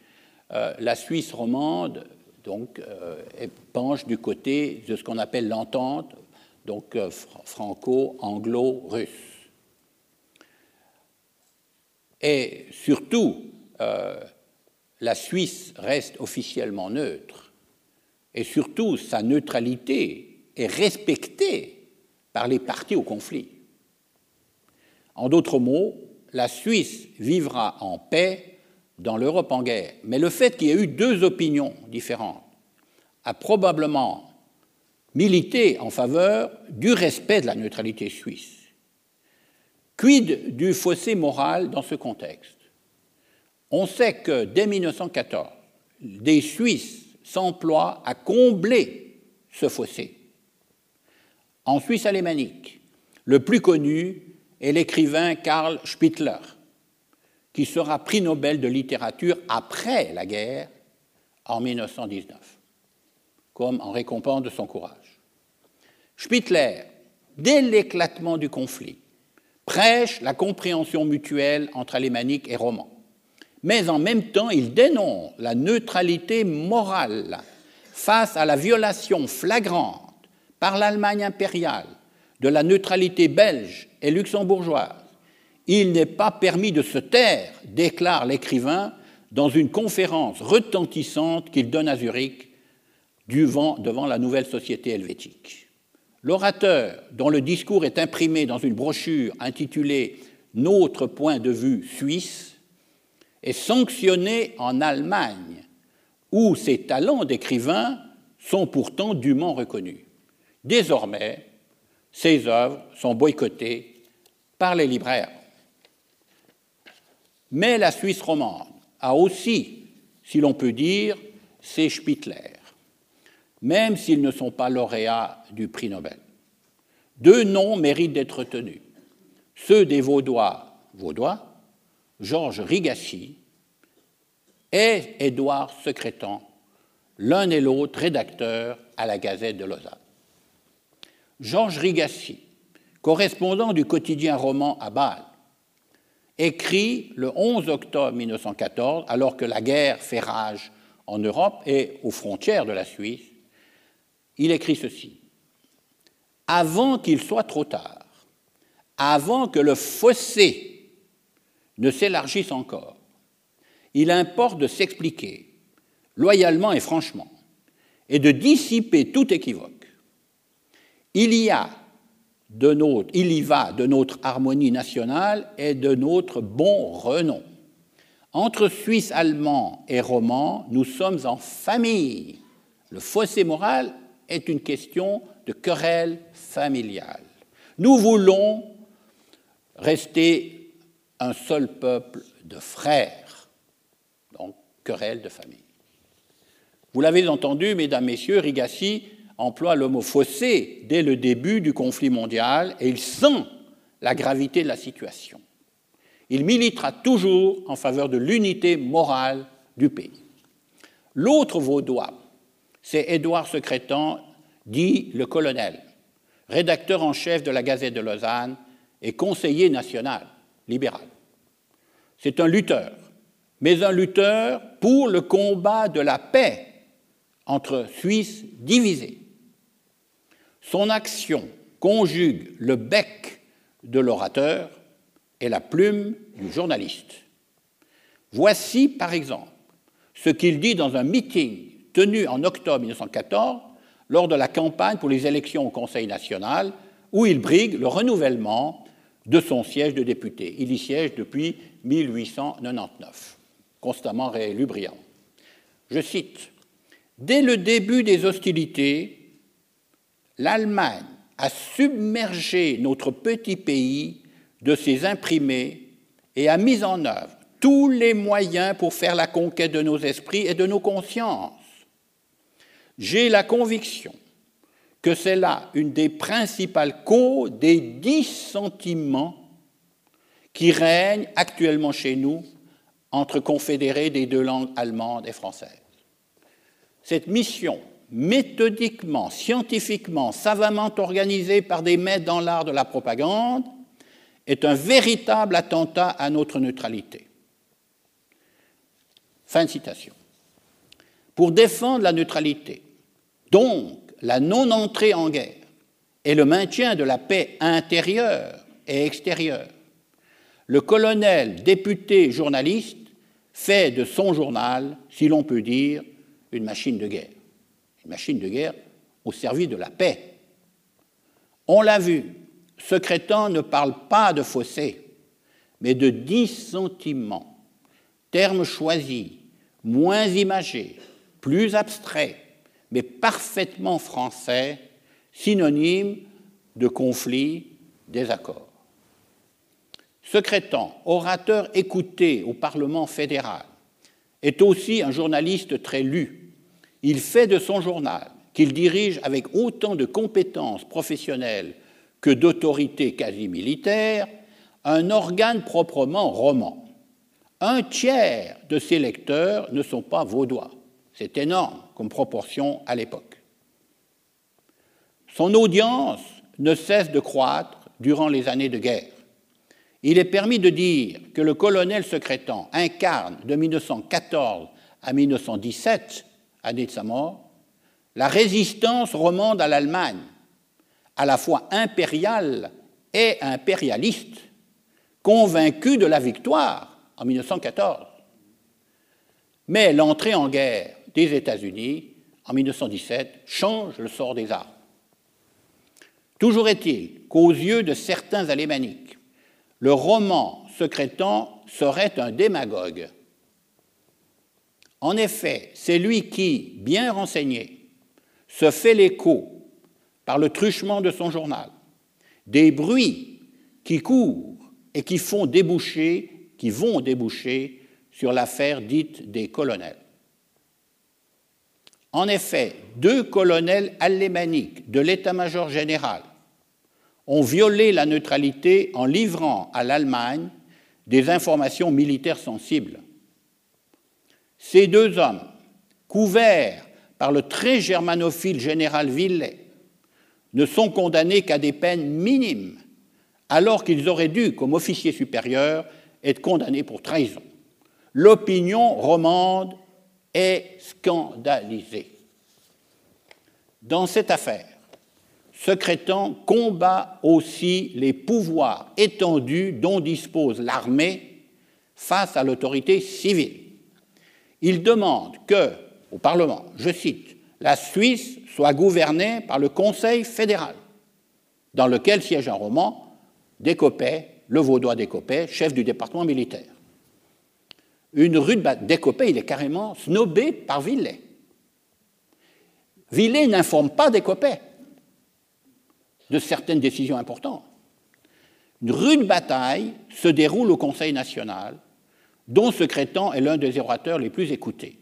euh, la Suisse romande donc, euh, penche du côté de ce qu'on appelle l'entente, donc franco-anglo-russe. Et surtout, la Suisse reste officiellement neutre, et surtout sa neutralité est respectée par les partis au conflit. En d'autres mots, la Suisse vivra en paix dans l'Europe en guerre. Mais le fait qu'il y ait eu deux opinions différentes a probablement milité en faveur du respect de la neutralité suisse. Quid du fossé moral dans ce contexte? On sait que dès 1914, des Suisses s'emploient à combler ce fossé. En Suisse alémanique, le plus connu est l'écrivain Karl Spittler, qui sera prix Nobel de littérature après la guerre en 1919, comme en récompense de son courage. Spittler, dès l'éclatement du conflit, prêche la compréhension mutuelle entre alémanique et roman. Mais en même temps, il dénonce la neutralité morale face à la violation flagrante par l'Allemagne impériale de la neutralité belge et luxembourgeoise. Il n'est pas permis de se taire, déclare l'écrivain dans une conférence retentissante qu'il donne à Zurich devant la nouvelle société helvétique. L'orateur, dont le discours est imprimé dans une brochure intitulée Notre point de vue suisse, est sanctionné en Allemagne, où ses talents d'écrivain sont pourtant dûment reconnus. Désormais, ses œuvres sont boycottées par les libraires. Mais la Suisse romande a aussi, si l'on peut dire, ses Spittler, même s'ils ne sont pas lauréats du prix Nobel. Deux noms méritent d'être tenus, ceux des Vaudois, Vaudois, Georges Rigassi et Édouard Secrétan, l'un et l'autre rédacteurs à la Gazette de Lausanne. Georges Rigassi, correspondant du quotidien roman à Bâle, écrit le 11 octobre 1914, alors que la guerre fait rage en Europe et aux frontières de la Suisse, il écrit ceci. Avant qu'il soit trop tard, avant que le fossé ne s'élargisse encore, il importe de s'expliquer loyalement et franchement et de dissiper tout équivoque il y a de notre, il y va de notre harmonie nationale et de notre bon renom. Entre Suisses allemands et romans, nous sommes en famille. Le fossé moral est une question de querelle familiale. Nous voulons rester un seul peuple de frères. Donc, querelle de famille. Vous l'avez entendu, mesdames, messieurs, Rigassi emploie le mot fossé dès le début du conflit mondial et il sent la gravité de la situation. Il militera toujours en faveur de l'unité morale du pays. L'autre vaudois, c'est Édouard Secrétan, dit le colonel, rédacteur en chef de la Gazette de Lausanne et conseiller national libéral. C'est un lutteur, mais un lutteur pour le combat de la paix entre Suisses divisés. Son action conjugue le bec de l'orateur et la plume du journaliste. Voici, par exemple, ce qu'il dit dans un meeting tenu en octobre 1914 lors de la campagne pour les élections au Conseil national, où il brigue le renouvellement de son siège de député. Il y siège depuis 1899, constamment réélu brillant. Je cite Dès le début des hostilités, l'Allemagne a submergé notre petit pays de ses imprimés et a mis en œuvre tous les moyens pour faire la conquête de nos esprits et de nos consciences. J'ai la conviction que c'est là une des principales causes des dissentiments qui règnent actuellement chez nous entre confédérés des deux langues allemandes et françaises. Cette mission, méthodiquement, scientifiquement, savamment organisée par des maîtres dans l'art de la propagande, est un véritable attentat à notre neutralité. Fin de citation. Pour défendre la neutralité, donc la non-entrée en guerre et le maintien de la paix intérieure et extérieure, le colonel, député, journaliste fait de son journal, si l'on peut dire, une machine de guerre. Machine de guerre au service de la paix. On l'a vu, Secrétan ne parle pas de fossé, mais de dissentiment, terme choisi, moins imagé, plus abstrait, mais parfaitement français, synonyme de conflit, désaccord. Secrétan, orateur écouté au Parlement fédéral, est aussi un journaliste très lu. Il fait de son journal, qu'il dirige avec autant de compétences professionnelles que d'autorité quasi militaire, un organe proprement roman. Un tiers de ses lecteurs ne sont pas vaudois. C'est énorme comme proportion à l'époque. Son audience ne cesse de croître durant les années de guerre. Il est permis de dire que le colonel secrétant incarne de 1914 à 1917, année de sa mort, la résistance romande à l'Allemagne à la fois impérial et impérialiste, convaincu de la victoire en 1914. Mais l'entrée en guerre des États-Unis en 1917 change le sort des armes. Toujours est-il qu'aux yeux de certains alémaniques, le roman secrétant serait un démagogue. En effet, c'est lui qui, bien renseigné, se fait l'écho par le truchement de son journal, des bruits qui courent et qui font déboucher, qui vont déboucher sur l'affaire dite des colonels. En effet, deux colonels alémaniques de l'état-major général ont violé la neutralité en livrant à l'Allemagne des informations militaires sensibles. Ces deux hommes, couverts par le très germanophile général Villet, ne sont condamnés qu'à des peines minimes, alors qu'ils auraient dû, comme officiers supérieurs, être condamnés pour trahison. L'opinion romande est scandalisée. Dans cette affaire, Secrétan combat aussi les pouvoirs étendus dont dispose l'armée face à l'autorité civile. Il demande que, au Parlement, je cite, la Suisse soit gouvernée par le Conseil fédéral, dans lequel siège un roman Décopet, le vaudois Décopet, chef du département militaire. Une rue de Décopet, il est carrément snobé par Villet. Villet n'informe pas Décopet de certaines décisions importantes. Une rude bataille se déroule au Conseil national, dont Secrétan est l'un des orateurs les plus écoutés.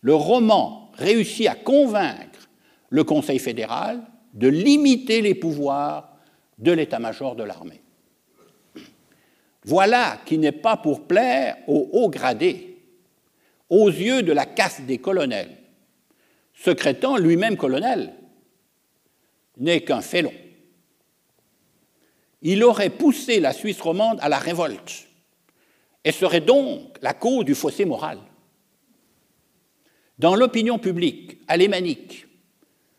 Le roman réussit à convaincre le Conseil fédéral de limiter les pouvoirs de l'état-major de l'armée. Voilà qui n'est pas pour plaire aux hauts gradés, aux yeux de la caste des colonels. Secrétant, lui-même colonel, n'est qu'un félon. Il aurait poussé la Suisse romande à la révolte et serait donc la cause du fossé moral. Dans l'opinion publique alémanique,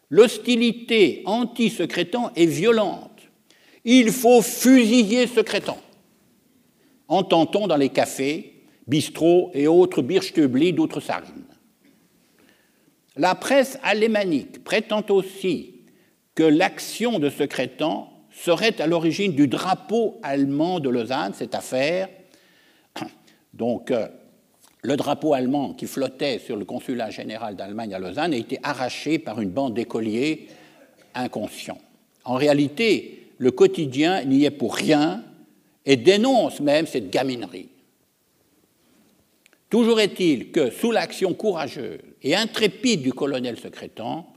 l'hostilité anti-secrétant est violente. Il faut fusiller secrétant. Entend-on dans les cafés, bistrots et autres birchtubli d'autres sarines. La presse alémanique prétend aussi que l'action de secrétant serait à l'origine du drapeau allemand de Lausanne, cette affaire. Donc, euh, le drapeau allemand qui flottait sur le consulat général d'Allemagne à Lausanne a été arraché par une bande d'écoliers inconscients. En réalité, le quotidien n'y est pour rien et dénonce même cette gaminerie. Toujours est-il que, sous l'action courageuse et intrépide du colonel secrétant,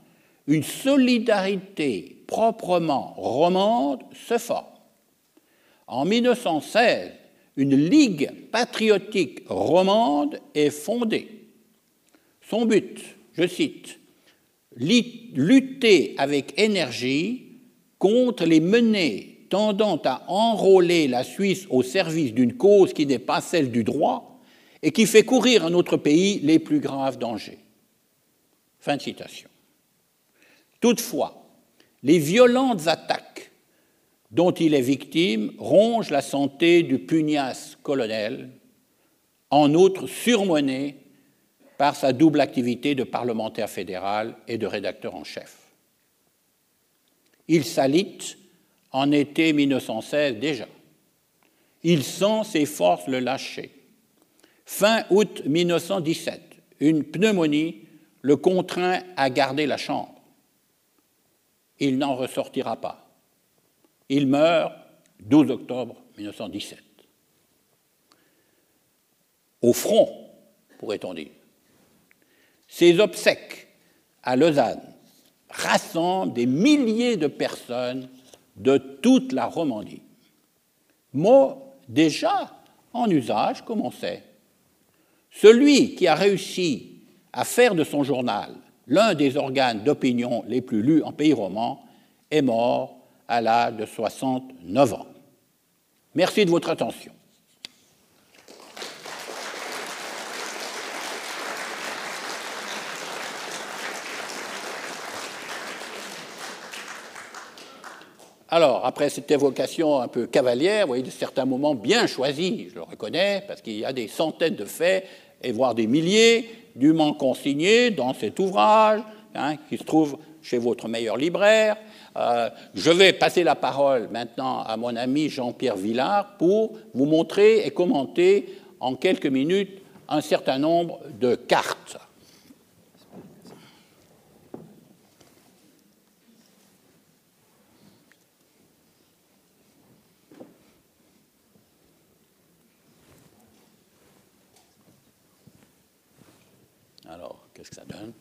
une solidarité proprement romande se forme. En 1916, une ligue patriotique romande est fondée. Son but, je cite, lutter avec énergie contre les menées tendant à enrôler la Suisse au service d'une cause qui n'est pas celle du droit et qui fait courir à notre pays les plus graves dangers. Fin de citation. Toutefois, les violentes attaques dont il est victime rongent la santé du pugnace colonel, en outre surmené par sa double activité de parlementaire fédéral et de rédacteur en chef. Il s'alite en été 1916 déjà. Il sent ses forces le lâcher. Fin août 1917, une pneumonie le contraint à garder la chambre. Il n'en ressortira pas. Il meurt 12 octobre 1917. Au front, pourrait-on dire. Ces obsèques à Lausanne rassemblent des milliers de personnes de toute la Romandie. Mot déjà en usage, comme on sait. Celui qui a réussi à faire de son journal l'un des organes d'opinion les plus lus en pays roman est mort à l'âge de 69 ans. Merci de votre attention. Alors, après cette évocation un peu cavalière, vous voyez, de certains moments bien choisis, je le reconnais, parce qu'il y a des centaines de faits, et voire des milliers, dûment consignés dans cet ouvrage, hein, qui se trouve chez votre meilleur libraire. Euh, je vais passer la parole maintenant à mon ami Jean-Pierre Villard pour vous montrer et commenter en quelques minutes un certain nombre de cartes. Qu'est-ce que ça donne?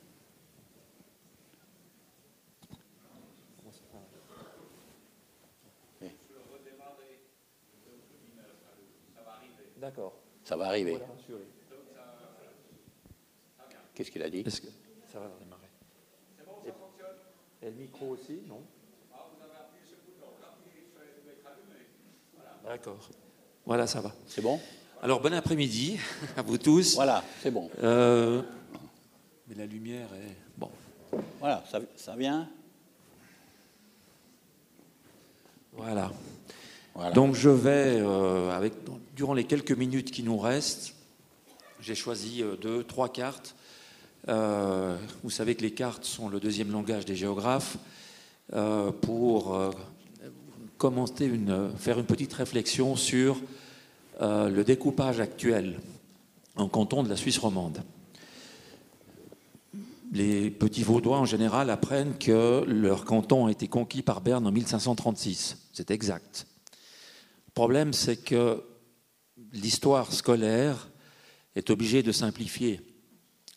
D'accord. Ça va arriver. Qu'est-ce qu'il a dit? Que ça va redémarrer C'est bon, ça fonctionne Et le micro aussi, non? Ah, vous avez appuyé sur le bouton. Voilà. D'accord. Voilà, ça va. C'est bon? Alors, bon après-midi à vous tous. Voilà, c'est bon. Euh, mais la lumière est. Bon. Voilà, ça, ça vient. Voilà. Donc je vais, euh, durant les quelques minutes qui nous restent, j'ai choisi euh, deux, trois cartes. Euh, vous savez que les cartes sont le deuxième langage des géographes pour commenter une, faire une petite réflexion sur le découpage actuel en canton de la Suisse romande les petits Vaudois en général apprennent que leur canton a été conquis par Berne en 1536. C'est exact. Le problème, c'est que l'histoire scolaire est obligée de simplifier.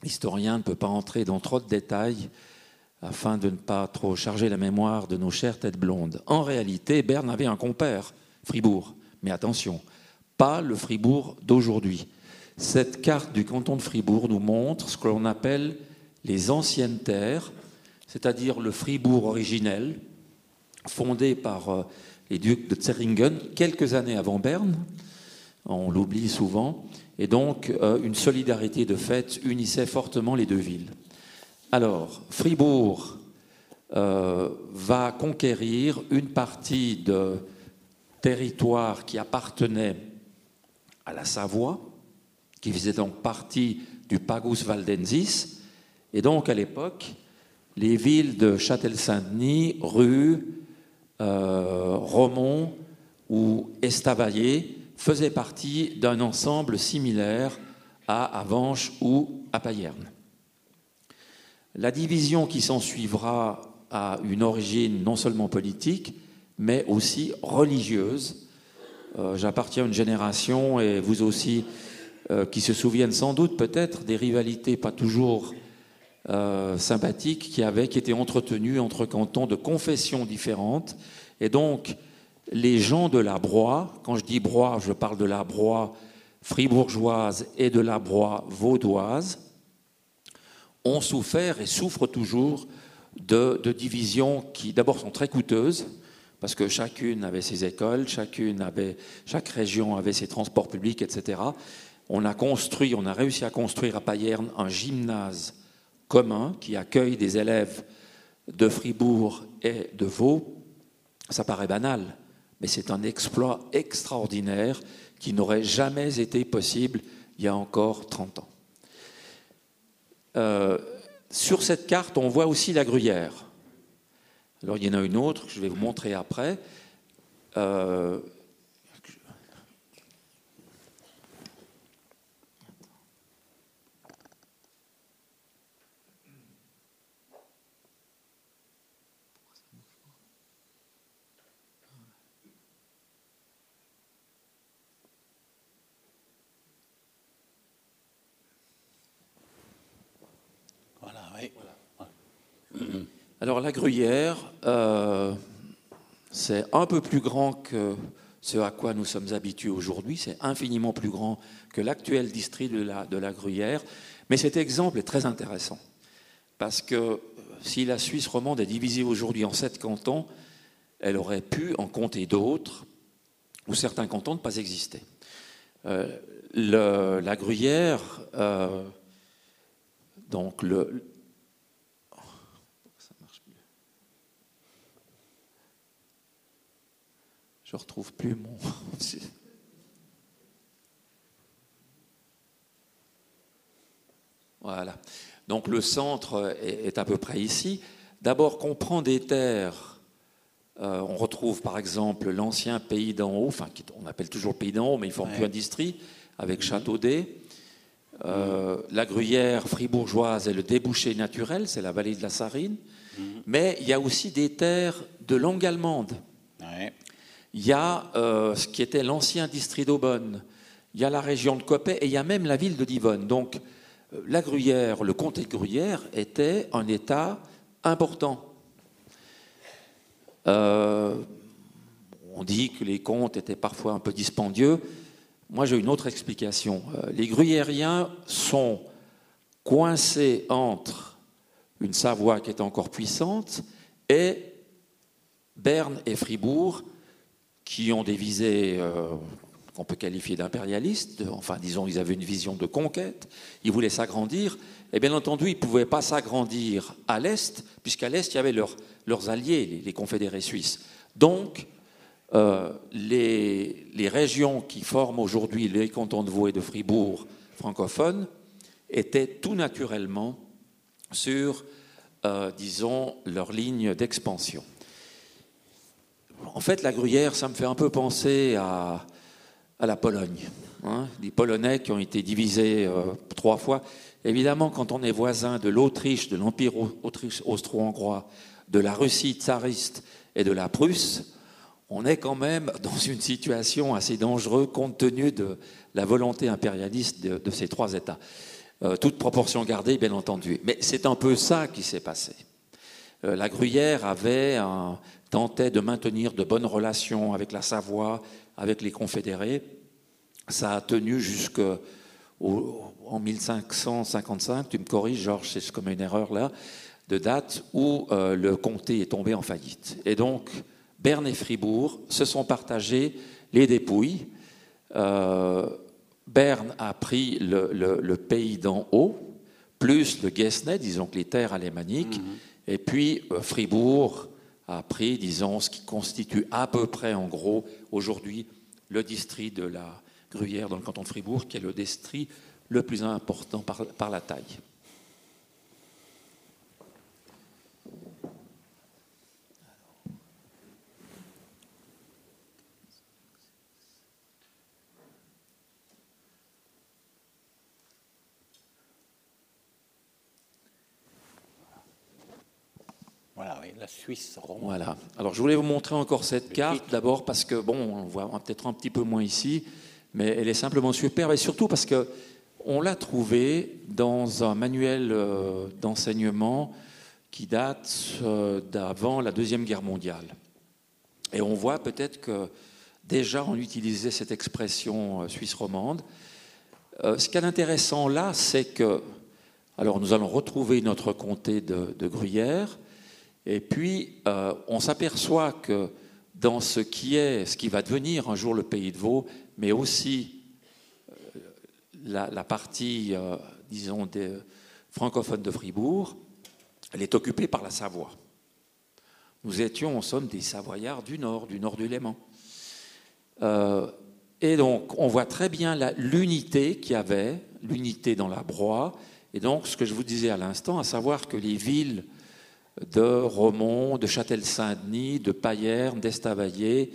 L'historien ne peut pas entrer dans trop de détails afin de ne pas trop charger la mémoire de nos chères têtes blondes. En réalité, Berne avait un compère, Fribourg. Mais attention, pas le Fribourg d'aujourd'hui. Cette carte du canton de Fribourg nous montre ce que l'on appelle les anciennes terres, c'est-à-dire le Fribourg originel, fondé par euh, les ducs de Zeringen quelques années avant Berne, on l'oublie souvent, et donc euh, une solidarité de fait unissait fortement les deux villes. Alors, Fribourg euh, va conquérir une partie de territoire qui appartenait à la Savoie, qui faisait donc partie du Pagus Valdensis, et donc, à l'époque, les villes de Châtel-Saint-Denis, Rue, euh, ou Estavayer faisaient partie d'un ensemble similaire à Avanches ou à Payerne. La division qui s'ensuivra a une origine non seulement politique, mais aussi religieuse. Euh, J'appartiens à une génération, et vous aussi, euh, qui se souviennent sans doute peut-être des rivalités pas toujours euh, sympathique qui avait, qui était entretenu entre cantons de confessions différentes. Et donc, les gens de la Broye, quand je dis Broye, je parle de la Broye fribourgeoise et de la Broye vaudoise, ont souffert et souffrent toujours de, divisions qui d'abord sont très coûteuses, parce que chacune avait ses écoles, chacune avait, chaque région avait ses transports publics, etc. On a construit, on a réussi à construire à Payerne un gymnase commun qui accueille des élèves de Fribourg et de Vaud. Ça paraît banal, mais c'est un exploit extraordinaire qui n'aurait jamais été possible il y a encore 30 ans. Euh, sur cette carte, on voit aussi la gruyère. Alors il y en a une autre que je vais vous montrer après. Euh, Alors la gruyère, euh, c'est un peu plus grand que ce à quoi nous sommes habitués aujourd'hui, c'est infiniment plus grand que l'actuel district de la, gruyère, mais cet exemple est très intéressant, parce que si la Suisse romande est divisée aujourd'hui en sept cantons, elle aurait pu en compter d'autres, où certains cantons ne pas exister. Euh, la gruyère, euh, donc le, Je ne retrouve plus mon. voilà. Donc le centre est, à peu près ici. D'abord, qu'on prend des terres. Euh, on retrouve par exemple l'ancien pays d'en haut, enfin on appelle toujours pays d'en haut, mais il ne forme plus industrie, avec mhm. Châteaudet. Euh, la gruyère fribourgeoise est le débouché naturel, c'est la vallée de la Sarine. Mhm. Mais il y a aussi des terres de langue allemande. Il y a euh, ce qui était l'ancien district d'Aubonne, il y a la région de Coppet et il y a même la ville de Divonne. Donc euh, la Gruyère, le comté de Gruyère était un État important. Euh, on dit que les comptes étaient parfois un peu dispendieux. Moi, j'ai une autre explication. Les Gruyériens sont coincés entre une Savoie qui est encore puissante et Berne et Fribourg qui ont des visées euh, qu'on peut qualifier d'impérialistes, enfin disons ils avaient une vision de conquête, ils voulaient s'agrandir, et bien entendu ils ne pouvaient pas s'agrandir à l'Est, puisqu'à l'Est il y avait leurs alliés, les, confédérés suisses. Donc euh, les, régions qui forment aujourd'hui les cantons de Vaud et de Fribourg francophones étaient tout naturellement sur, euh, disons, leur ligne d'expansion. En fait, la gruyère, ça me fait un peu penser à, la Pologne. Hein. les Polonais qui ont été divisés euh, trois fois. Évidemment, quand on est voisin de l'Autriche, de l'Empire austro-hongrois, de la Russie tsariste et de la Prusse, on est quand même dans une situation assez dangereuse compte tenu de la volonté impérialiste de, ces trois États. Euh, toute proportion gardée, bien entendu. Mais c'est un peu ça qui s'est passé. Euh, la Gruyère avait un, tentait de maintenir de bonnes relations avec la Savoie, avec les confédérés. Ça a tenu jusqu'en 1555, tu me corriges Georges, c'est comme une erreur là, de date où euh, le comté est tombé en faillite. Et donc, Berne et Fribourg se sont partagés les dépouilles. Euh, Berne a pris le, pays d'en haut, plus le Guesnet, disons que les terres alémaniques, mhm. et puis euh, Fribourg a pris, disons, ce qui constitue à peu près, en gros, aujourd'hui, le district de la Gruyère dans le canton de Fribourg, qui est le district le plus important par la taille. La Suisse Voilà. Alors je voulais vous montrer encore cette carte, d'abord parce que, bon, on voit peut-être un petit peu moins ici, mais elle est simplement superbe, et surtout parce que On l'a trouvé dans un manuel euh, d'enseignement qui date euh, d'avant la Deuxième Guerre mondiale. Et on voit peut-être que déjà on utilisait cette expression suisse romande. Ce qui est intéressant là, c'est que, alors nous allons retrouver notre comté de, de Gruyère, et puis on s'aperçoit que dans ce qui est, ce qui va devenir un jour le pays de Vaud, mais aussi euh, la, partie, euh, disons, des francophones de Fribourg, elle est occupée par la Savoie. Nous étions, en somme, des Savoyards du Nord, du Nord du Léman. Euh, et donc, on voit très bien l'unité qu'il y avait, l'unité dans la broie, et donc ce que je vous disais à l'instant, à savoir que les villes de Romont, de Châtel-Saint-Denis, de Payerne, d'Estavayer,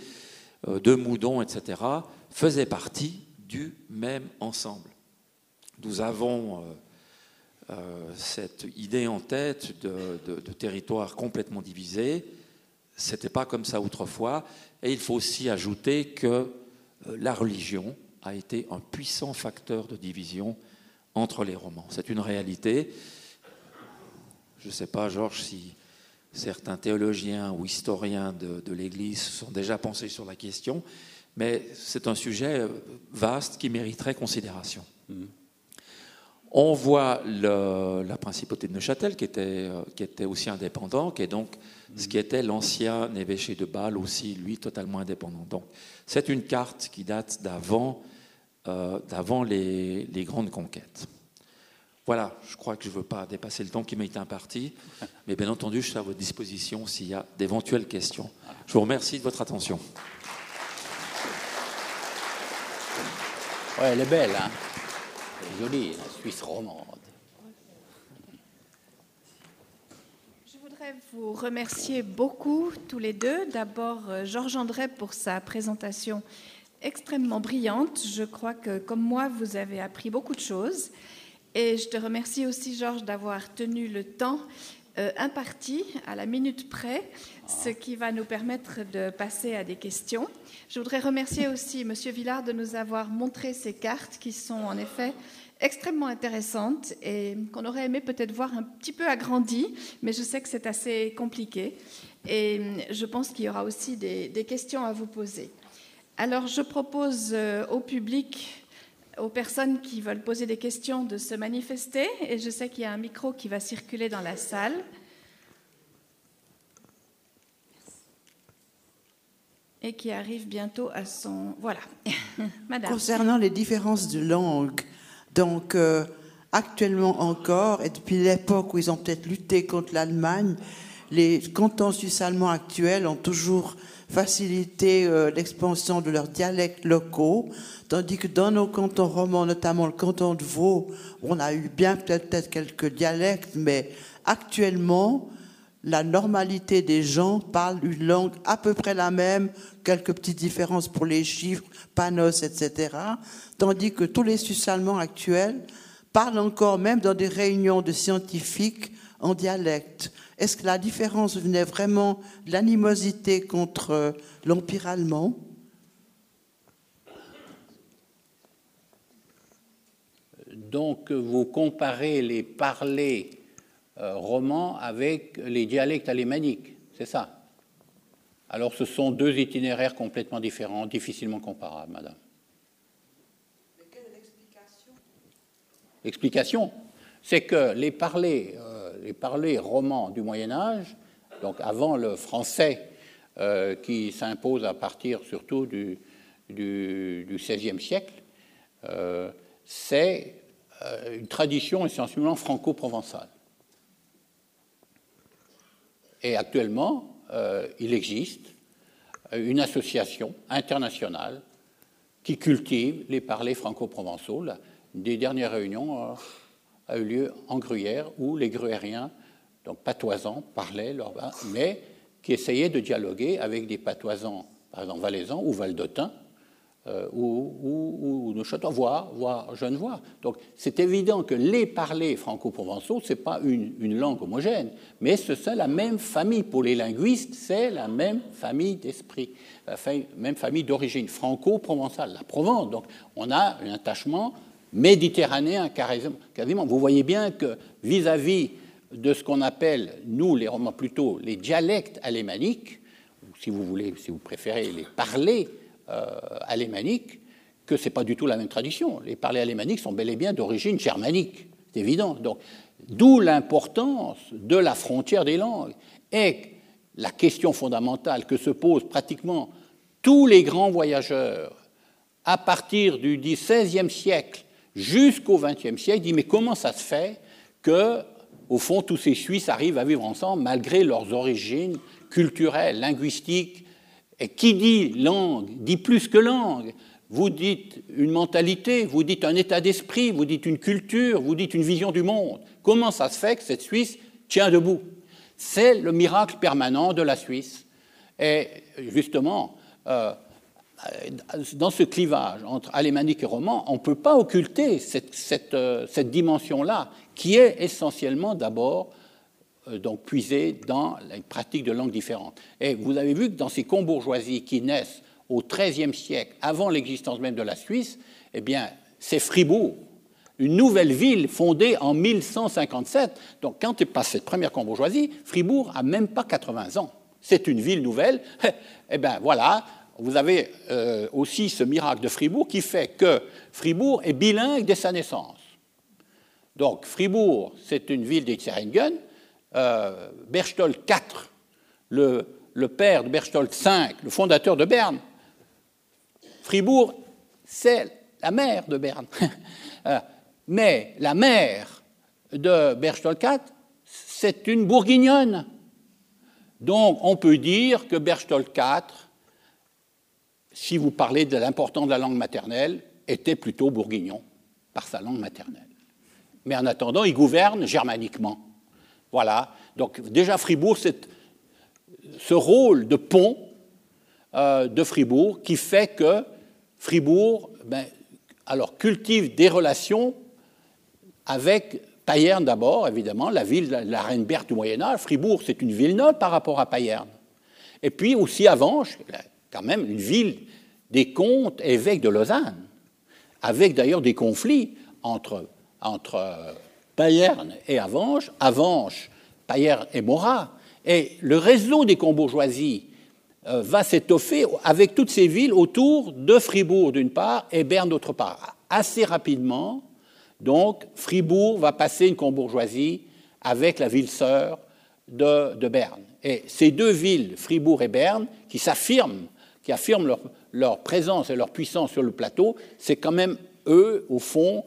euh, de Moudon, etc., faisaient partie du même ensemble. Nous avons euh, euh, cette idée en tête de, de territoire complètement divisé. Ce n'était pas comme ça autrefois. Et il faut aussi ajouter que la religion a été un puissant facteur de division entre les romans. C'est une réalité. Je ne sais pas, Georges, si certains théologiens ou historiens de, l'Église sont déjà pensés sur la question, mais c'est un sujet vaste qui mériterait considération. Mm. On voit la principauté de Neuchâtel qui était, qui était aussi indépendant, qui est donc ce qui était l'ancien évêché de Bâle aussi, lui, totalement indépendant. Donc c'est une carte qui date d'avant euh, les, les grandes conquêtes. Voilà, je crois que je ne veux pas dépasser le temps qui m'a été imparti, mais bien entendu, je suis à votre disposition s'il y a d'éventuelles questions. Je vous remercie de votre attention. Ouais, elle est belle, hein jolie, la Suisse romande. Je voudrais vous remercier beaucoup, tous les deux. D'abord, euh, Georges André pour sa présentation extrêmement brillante. Je crois que, comme moi, vous avez appris beaucoup de choses. Et je te remercie aussi, Georges, d'avoir tenu le temps euh, imparti à la minute près, ce qui va nous permettre de passer à des questions. Je voudrais remercier aussi M. Villard de nous avoir montré ces cartes qui sont en effet extrêmement intéressantes et qu'on aurait aimé peut-être voir un petit peu agrandies, mais je sais que c'est assez compliqué. Et je pense qu'il y aura aussi des, des, questions à vous poser. Alors je propose euh, au public aux personnes qui veulent poser des questions de se manifester. Et je sais qu'il y a un micro qui va circuler dans la salle. Et qui arrive bientôt à son... Voilà. Madame. Concernant les différences de langue, donc euh, actuellement encore, et depuis l'époque où ils ont peut-être lutté contre l'Allemagne, les cantons suisses-allemands actuels ont toujours faciliter euh, l'expansion de leurs dialectes locaux, tandis que dans nos cantons romans, notamment le canton de Vaud, on a eu bien peut-être quelques dialectes, mais actuellement, la normalité des gens parlent une langue à peu près la même, quelques petites différences pour les chiffres, panos, etc. Tandis que tous les Suisses allemands actuels parlent encore, même dans des réunions de scientifiques, en dialecte. Est-ce que la différence venait vraiment de l'animosité contre euh, l'Empire allemand? Donc vous comparez les parlers euh, romans avec les dialectes alémaniques, c'est ça? Alors ce sont deux itinéraires complètement différents, difficilement comparables, madame. Mais quelle est l'explication? L'explication, c'est que les parlers euh, les parlers romans du Moyen Âge, donc avant le français euh, qui s'impose à partir surtout du, XVIe siècle, euh, c'est euh, une tradition essentiellement franco-provençale. Et actuellement, il existe une association internationale qui cultive les parlers franco-provençaux. Des dernières réunions a eu lieu en Gruyère, où les Gruyériens, donc patoisans, parlaient leur mais qui essayaient de dialoguer avec des patoisans, par exemple valaisans ou valdotins, euh, ou, ou, ou voire, Genevois. Donc c'est évident que les parlers franco-provençaux, ce n'est pas une, langue homogène, mais c'est la même famille. Pour les linguistes, c'est la même famille d'esprit, la même famille d'origine franco-provençale, la Provence. Donc on a un attachement méditerranéen quasiment. Vous voyez bien que vis-à-vis de ce qu'on appelle, nous les romans plutôt, les dialectes alémaniques, ou si vous voulez, si vous préférez, les parlers euh, alémaniques, que ce n'est pas du tout la même tradition. Les parlers alémaniques sont bel et bien d'origine germanique, c'est évident. Donc, d'où l'importance de la frontière des langues. Et la question fondamentale que se posent pratiquement tous les grands voyageurs à partir du XVIe siècle jusqu'au XXe siècle, dit mais comment ça se fait que, au fond, tous ces Suisses arrivent à vivre ensemble malgré leurs origines culturelles, linguistiques? Et qui dit langue dit plus que langue. Vous dites une mentalité, vous dites un état d'esprit, vous dites une culture, vous dites une vision du monde. Comment ça se fait que cette Suisse tient debout? C'est le miracle permanent de la Suisse. Et justement, euh, dans ce clivage entre alémanique et roman, on ne peut pas occulter cette, euh, dimension-là, qui est essentiellement d'abord euh, donc puisée dans les pratiques de langues différentes. Et vous avez vu que dans ces combourgeoisies qui naissent au XIIIe siècle, avant l'existence même de la Suisse, eh bien, c'est Fribourg, une nouvelle ville fondée en 1157. Donc, quand passe cette première combourgeoisie, Fribourg a même pas 80 ans. C'est une ville nouvelle. Eh bien, voilà, vous avez euh, aussi ce miracle de Fribourg qui fait que Fribourg est bilingue dès sa naissance. Donc Fribourg, c'est une ville des. Euh, Berchtold IV, le, le, père de Berchtold V, le fondateur de Berne, Fribourg, c'est la mère de Berne. Euh, mais la mère de Berchtold IV, c'est une bourguignonne. Donc on peut dire que Berchtold IV si vous parlez de l'importance de la langue maternelle, était plutôt bourguignon par sa langue maternelle. Mais en attendant, il gouverne germaniquement. Voilà. Donc déjà Fribourg, ce rôle de pont euh, de Fribourg qui fait que Fribourg ben, alors, cultive des relations avec Payerne d'abord, évidemment, la ville, la reine Berthe du Moyen Âge. Fribourg, c'est une ville noble par rapport à Payerne. Et puis aussi Avanches, quand même une ville des comtes évêques de Lausanne, avec d'ailleurs des conflits entre, entre euh, Payerne et Avanches, Avanches, Payerne et Morat. Et le réseau des combourgeoisies euh, va s'étoffer avec toutes ces villes autour de Fribourg d'une part et Berne d'autre part. Assez rapidement, donc, Fribourg va passer une combourgeoisie avec la ville sœur de, de Berne. Et ces deux villes, Fribourg et Berne, qui s'affirment qui affirment leur, présence et leur puissance sur le plateau, c'est quand même eux, au fond,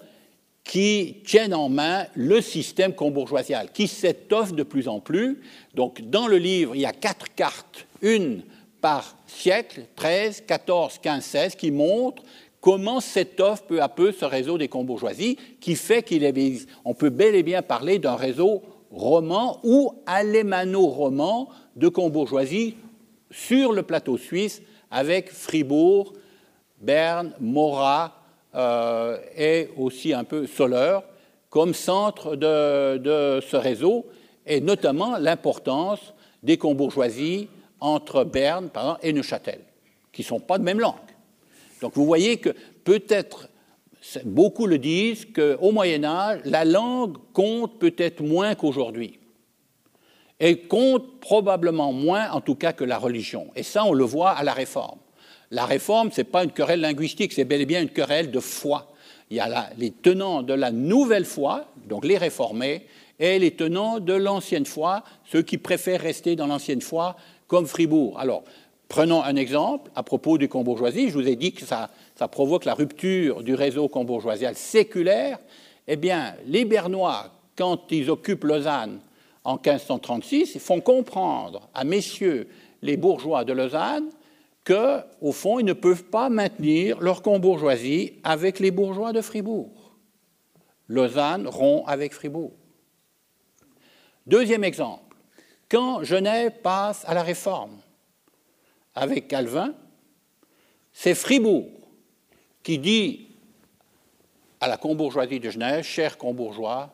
qui tiennent en main le système combourgeoisial, qui s'étoffe de plus en plus. Donc, dans le livre, il y a quatre cartes, une par siècle, 13, 14, 15, 16, qui montrent comment s'étoffe peu à peu ce réseau des combourgeoisies, qui fait qu'on peut bel et bien parler d'un réseau roman ou alémano-roman de combourgeoisie sur le plateau suisse avec Fribourg, Berne, Morat euh, et aussi un peu Soleure comme centre de, ce réseau, et notamment l'importance des combourgeoisies entre Berne et Neuchâtel, qui ne sont pas de même langue. Donc vous voyez que peut-être, beaucoup le disent, qu'au Moyen Âge, la langue compte peut-être moins qu'aujourd'hui et compte probablement moins, en tout cas, que la religion. Et ça, on le voit à la réforme. La réforme, ce n'est pas une querelle linguistique, c'est bel et bien une querelle de foi. Il y a les tenants de la nouvelle foi, donc les réformés, et les tenants de l'ancienne foi, ceux qui préfèrent rester dans l'ancienne foi, comme Fribourg. Alors, prenons un exemple à propos du combourgeoisie. Je vous ai dit que ça, provoque la rupture du réseau combourgeoisial séculaire. Eh bien, les Bernois, quand ils occupent Lausanne en 1536, font comprendre à messieurs les bourgeois de Lausanne qu'au fond, ils ne peuvent pas maintenir leur combourgeoisie avec les bourgeois de Fribourg. Lausanne rompt avec Fribourg. Deuxième exemple, quand Genève passe à la réforme avec Calvin, c'est Fribourg qui dit à la combourgeoisie de Genève, chers combourgeois,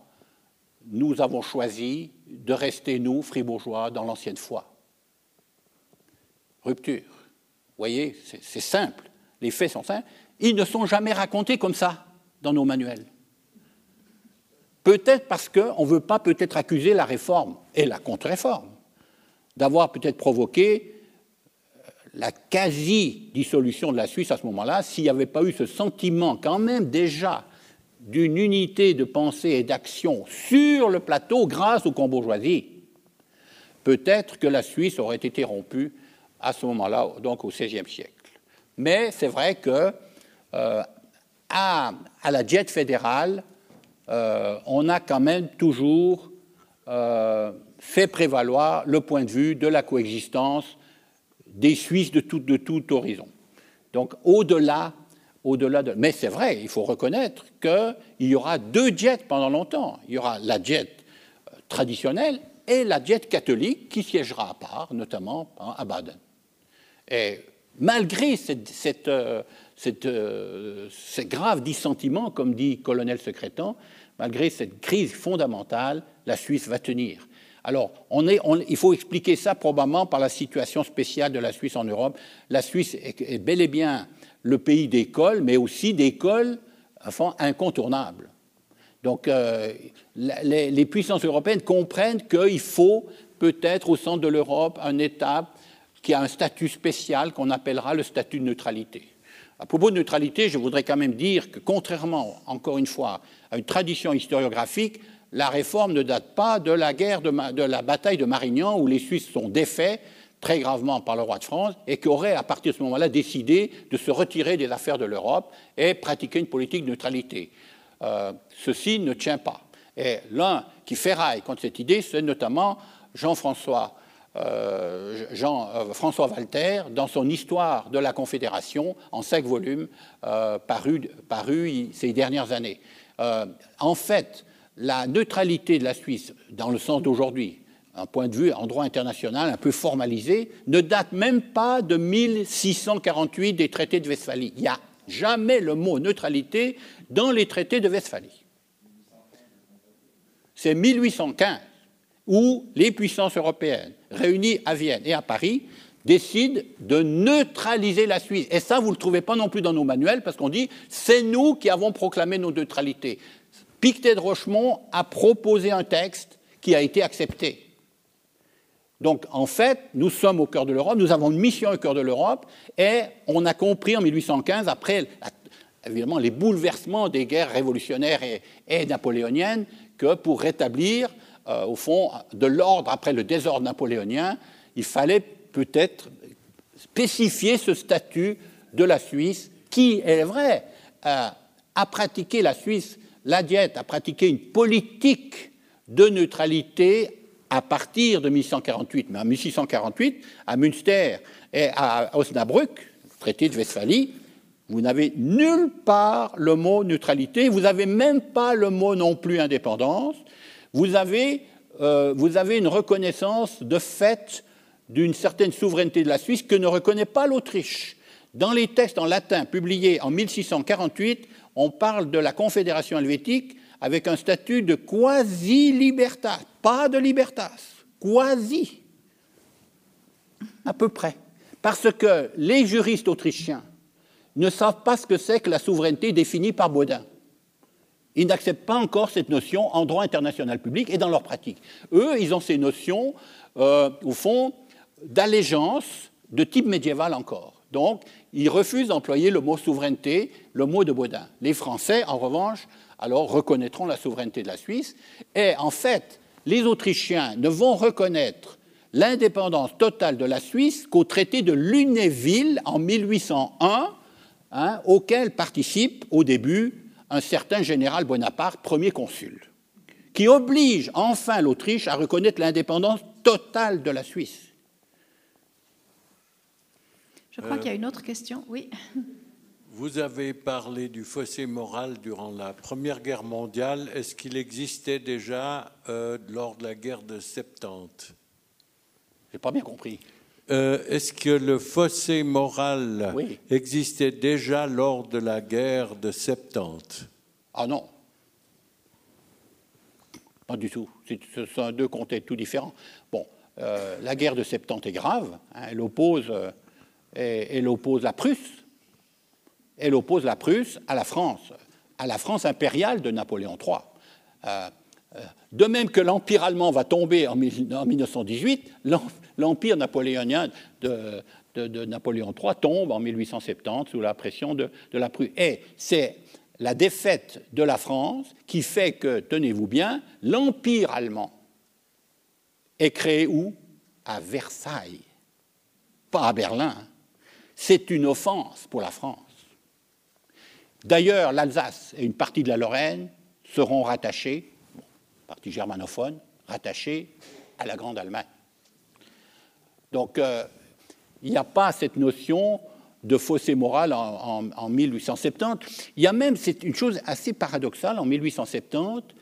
nous avons choisi de rester, nous, fribourgeois, dans l'ancienne foi. Rupture. Vous voyez, c'est simple. Les faits sont simples. Ils ne sont jamais racontés comme ça. dans nos manuels. Peut-être parce qu'on ne veut pas peut-être accuser la réforme et la contre-réforme d'avoir peut-être provoqué euh, la quasi-dissolution de la Suisse à ce moment-là, s'il n'y avait pas eu ce sentiment quand même déjà d'une unité de pensée et d'action sur le plateau grâce aux bourgeoisie, peut-être que la Suisse aurait été rompue à ce moment-là, donc au XVIe siècle. Mais c'est vrai que euh, à, la diète fédérale, euh, on a quand même toujours euh, fait prévaloir le point de vue de la coexistence des Suisses de tout, de tout horizon. Donc au-delà au-delà de. Mais c'est vrai, il faut reconnaître qu'il y aura deux diètes pendant longtemps. Il y aura la diète euh, traditionnelle et la diète catholique qui siégera à part, notamment à Baden. Et malgré euh, euh, ces graves dissentiments, comme dit colonel Secrétan, malgré cette crise fondamentale, la Suisse va tenir. Alors, il faut expliquer ça probablement par la situation spéciale de la Suisse en Europe. La Suisse est bel et bien le pays d'école, mais aussi d'écoles enfin, incontournables. Donc euh, les, puissances européennes comprennent qu'il faut peut-être au centre de l'Europe un État qui a un statut spécial qu'on appellera le statut de neutralité. À propos de neutralité, je voudrais quand même dire que contrairement, encore une fois, à une tradition historiographique, la réforme ne date pas de la guerre de, de la bataille de Marignan où les Suisses sont défaits très gravement par le roi de France et qui aurait, à partir de ce moment-là, décidé de se retirer des affaires de l'Europe et pratiquer une politique de neutralité. Euh, ceci ne tient pas. Et l'un qui ferraille contre cette idée, c'est notamment Jean-François euh, Jean, euh, François Walter dans son Histoire de la Confédération en cinq volumes paru, paru, ces dernières années. en fait, la neutralité de la Suisse, dans le sens d'aujourd'hui, un point de vue en droit international un peu formalisé, ne date même pas de 1648 des traités de Westphalie. Il n'y a jamais le mot neutralité dans les traités de Westphalie. C'est 1815 où les puissances européennes, réunies à Vienne et à Paris, décident de neutraliser la Suisse. Et ça, vous ne le trouvez pas non plus dans nos manuels, parce qu'on dit c'est nous qui avons proclamé nos neutralités. Pictet de Rochemont a proposé un texte qui a été accepté. Donc, en fait, nous sommes au cœur de l'Europe, nous avons une mission au cœur de l'Europe, et on a compris en 1815, après évidemment les bouleversements des guerres révolutionnaires et, napoléoniennes, que pour rétablir, euh, au fond, de l'ordre après le désordre napoléonien, il fallait peut-être spécifier ce statut de la Suisse, qui, est vrai, euh, a pratiqué la Suisse, la diète, a pratiqué une politique de neutralité à partir de 1648, mais en 1648, à Münster et à Osnabrück, traité de Westphalie, vous n'avez nulle part le mot neutralité, vous n'avez même pas le mot non plus indépendance, vous avez, euh, vous avez une reconnaissance de fait d'une certaine souveraineté de la Suisse que ne reconnaît pas l'Autriche. Dans les textes en latin publiés en 1648, on parle de la Confédération helvétique avec un statut de quasi-libertas, pas de libertas, quasi, à peu près. Parce que les juristes autrichiens ne savent pas ce que c'est que la souveraineté définie par Baudin. Ils n'acceptent pas encore cette notion en droit international public et dans leur pratique. Eux, ils ont ces notions, euh, au fond, d'allégeance de type médiéval encore. Donc, ils refusent d'employer le mot souveraineté, le mot de Baudin. Les Français, en revanche, alors reconnaîtront la souveraineté de la Suisse. Et en fait, les Autrichiens ne vont reconnaître l'indépendance totale de la Suisse qu'au traité de Lunéville en 1801, hein, auquel participe au début un certain général Bonaparte, premier consul, qui oblige enfin l'Autriche à reconnaître l'indépendance totale de la Suisse. Je crois qu'il y a une autre question. Oui. Vous avez parlé du fossé moral durant la Première Guerre mondiale. Est-ce qu'il existait déjà euh, lors de la guerre de 70 J'ai pas bien compris. Euh, est-ce que le fossé moral existait déjà lors de la guerre de 70 Ah non. Pas du tout. Ce sont deux contextes tout différents. Bon, euh, la guerre de 70 est grave. Hein. elle, oppose, elle oppose la Prusse elle oppose la Prusse à la France. à la France impériale de Napoléon III. Euh, euh, de même que l'Empire allemand va tomber en 1918, l'Empire napoléonien de, Napoléon III tombe en 1870 sous la pression de, la Prusse. Et c'est la défaite de la France qui fait que, tenez-vous bien, l'Empire allemand est créé où? À Versailles, pas à Berlin. C'est une offense pour la France. D'ailleurs, l'Alsace et une partie de la Lorraine seront rattachés, partie germanophone, rattachés à la Grande Allemagne. Donc, euh, il n'y a pas cette notion de fossé moral en, 1870. Il y a même, c'est une chose assez paradoxale, en 1870,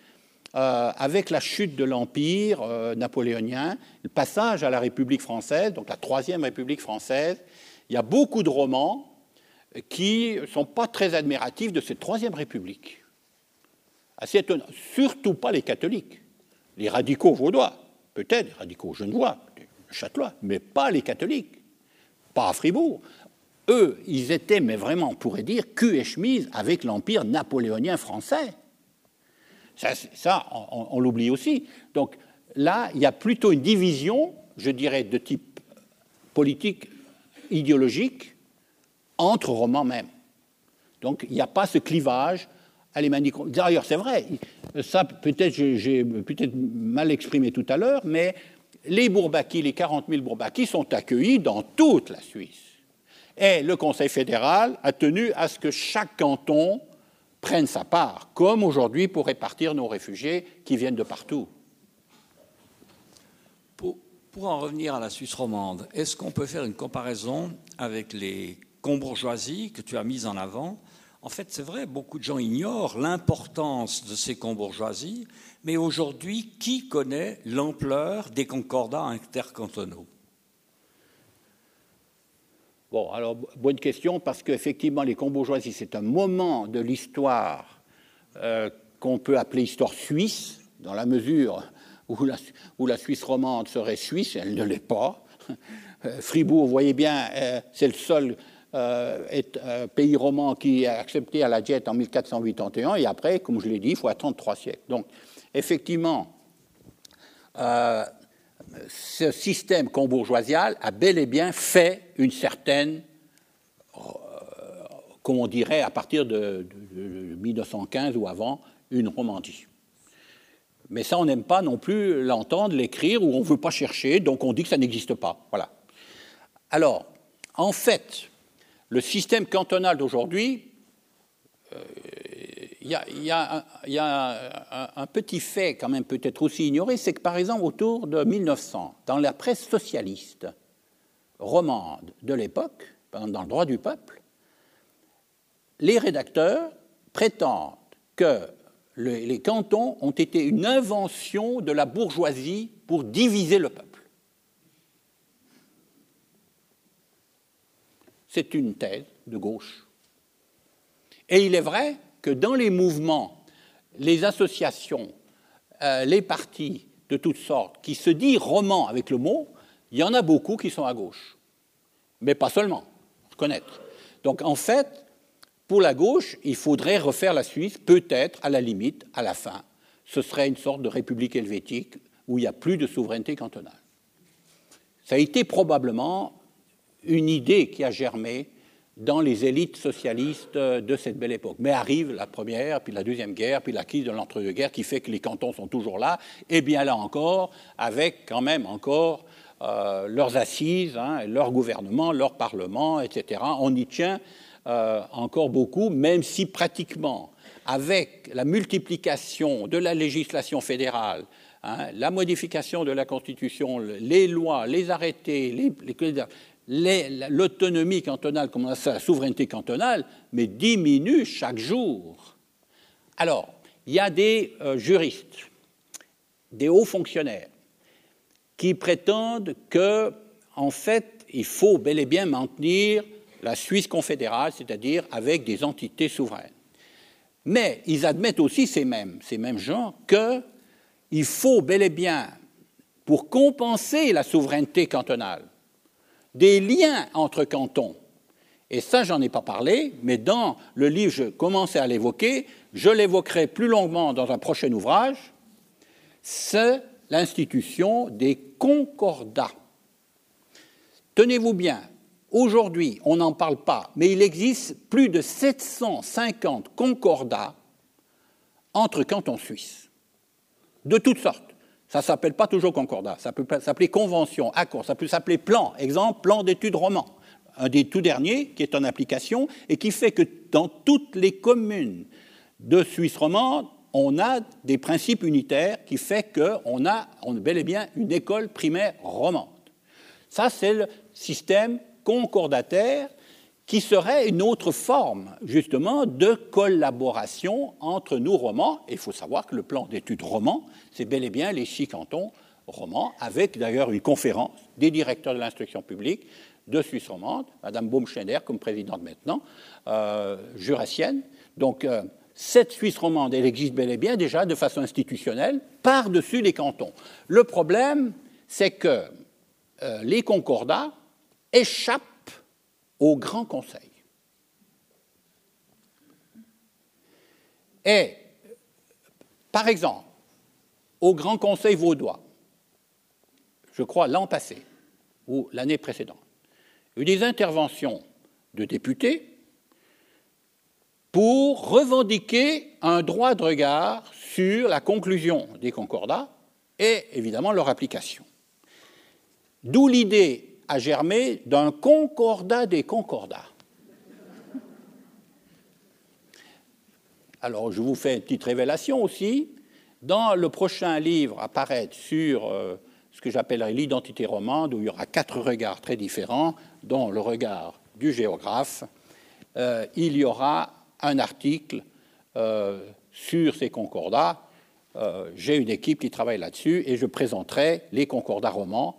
euh, avec la chute de l'Empire euh, napoléonien, le passage à la République française, donc la Troisième République française, il y a beaucoup de romans qui ne sont pas très admiratifs de cette Troisième République. Assez étonnant. Surtout pas les catholiques. Les radicaux vaudois, peut-être, les radicaux genevois, châtelois, mais pas les catholiques. Pas à Fribourg. Eux, ils étaient, mais vraiment, on pourrait dire, cul et chemise avec l'empire napoléonien français. Ça, on, l'oublie aussi. Donc là, il y a plutôt une division, je dirais, de type politique, idéologique, entre romans même. Donc il n'y a pas ce clivage alémanique. D'ailleurs, c'est vrai, ça peut-être j'ai peut-être mal exprimé tout à l'heure, mais les Bourbakis, les 40 000 Bourbakis sont accueillis dans toute la Suisse. Et le Conseil fédéral a tenu à ce que chaque canton prenne sa part, comme aujourd'hui pour répartir nos réfugiés qui viennent de partout. Pour en revenir à la Suisse romande, est-ce qu'on peut faire une comparaison avec les combourgeoisies que tu as mises en avant en fait, c'est vrai, beaucoup de gens ignorent l'importance de ces combourgeoisies, mais aujourd'hui, qui connaît l'ampleur des concordats intercantonaux? Bon, alors, bonne question, parce qu'effectivement, les combourgeoisies, c'est un moment de l'histoire euh, qu'on peut appeler histoire suisse, dans la mesure où la, où la Suisse romande serait suisse, elle ne l'est pas. Euh, Fribourg, vous voyez bien, euh, c'est le seul est un pays roman qui a accepté à la diète en 1481, et après, comme je l'ai dit, il faut attendre trois siècles. Donc, effectivement, ce système combourgeoisial a bel et bien fait une certaine, euh, comme on dirait à partir de, 1915 ou avant, une romandie. Mais ça, on n'aime pas non plus l'entendre, l'écrire, ou on ne veut pas chercher, donc on dit que ça n'existe pas. Voilà. Alors, en fait, le système cantonal d'aujourd'hui, euh, il y a, un, petit fait quand même peut-être aussi ignoré, c'est que par exemple autour de 1900, dans la presse socialiste romande de l'époque, dans le droit du peuple, les rédacteurs prétendent que les cantons ont été une invention de la bourgeoisie pour diviser le peuple. C'est une thèse de gauche. Et il est vrai que dans les mouvements, les associations, euh, les partis de toutes sortes, qui se disent romans avec le mot, il y en a beaucoup qui sont à gauche. Mais pas seulement, reconnaître. Donc en fait, pour la gauche, il faudrait refaire la Suisse, peut-être à la limite, à la fin. Ce serait une sorte de république helvétique où il n'y a plus de souveraineté cantonale. Ça a été probablement une idée qui a germé dans les élites socialistes de cette belle époque. Mais arrive la première, puis la deuxième guerre, puis la crise de l'entre-deux-guerres qui fait que les cantons sont toujours là, et bien là encore, avec quand même encore euh, leurs assises, hein, leur gouvernement, leur parlement, etc. On y tient euh, encore beaucoup, même si pratiquement, avec la multiplication de la législation fédérale, hein, la modification de la Constitution, les lois, les arrêtés, les, l'autonomie cantonale, comme on a la souveraineté cantonale, mais diminue chaque jour. Alors, il y a des euh, juristes, des hauts fonctionnaires, qui prétendent que, en fait, il faut bel et bien maintenir la Suisse confédérale, c'est-à-dire avec des entités souveraines. Mais ils admettent aussi, ces mêmes, ces mêmes gens, qu'il faut bel et bien, pour compenser la souveraineté cantonale, des liens entre cantons Et ça, j'en ai pas parlé, mais dans le livre, je commençais à l'évoquer, je l'évoquerai plus longuement dans un prochain ouvrage, c'est l'institution des concordats. Tenez-vous bien, aujourd'hui, on n'en parle pas, mais il existe plus de 750 concordats entre cantons suisses, de toutes sortes. Ça ne s'appelle pas toujours concordat, ça peut s'appeler convention, accord, ça peut s'appeler plan. Exemple, plan d'études roman, un des tout derniers qui est en application et qui fait que dans toutes les communes de Suisse romande, on a des principes unitaires qui fait qu'on a, bel et bien une école primaire romande. Ça, c'est le système concordataire qui serait une autre forme, justement, de collaboration entre nous romans. Et il faut savoir que le plan d'études roman, c'est bel et bien les six cantons romans, avec d'ailleurs une conférence des directeurs de l'instruction publique de Suisse romande, Madame Baumschneider comme présidente maintenant, euh, jurassienne. Donc, euh, cette Suisse romande, elle existe bel et bien déjà de façon institutionnelle par-dessus les cantons. Le problème, c'est que euh, les concordats échappent au Grand Conseil. Et, par exemple, au Grand Conseil vaudois, je crois l'an passé ou l'année précédente, eu des interventions de députés pour revendiquer un droit de regard sur la conclusion des concordats et évidemment leur application. D'où l'idée a germé d'un concordat des concordats. Alors, je vous fais une petite révélation aussi. Dans le prochain livre à paraître sur euh, ce que j'appellerais l'identité romande, où il y aura quatre regards très différents, dont le regard du géographe, euh, il y aura un article euh, sur ces concordats. J'ai une équipe qui travaille là-dessus et je présenterai les concordats romans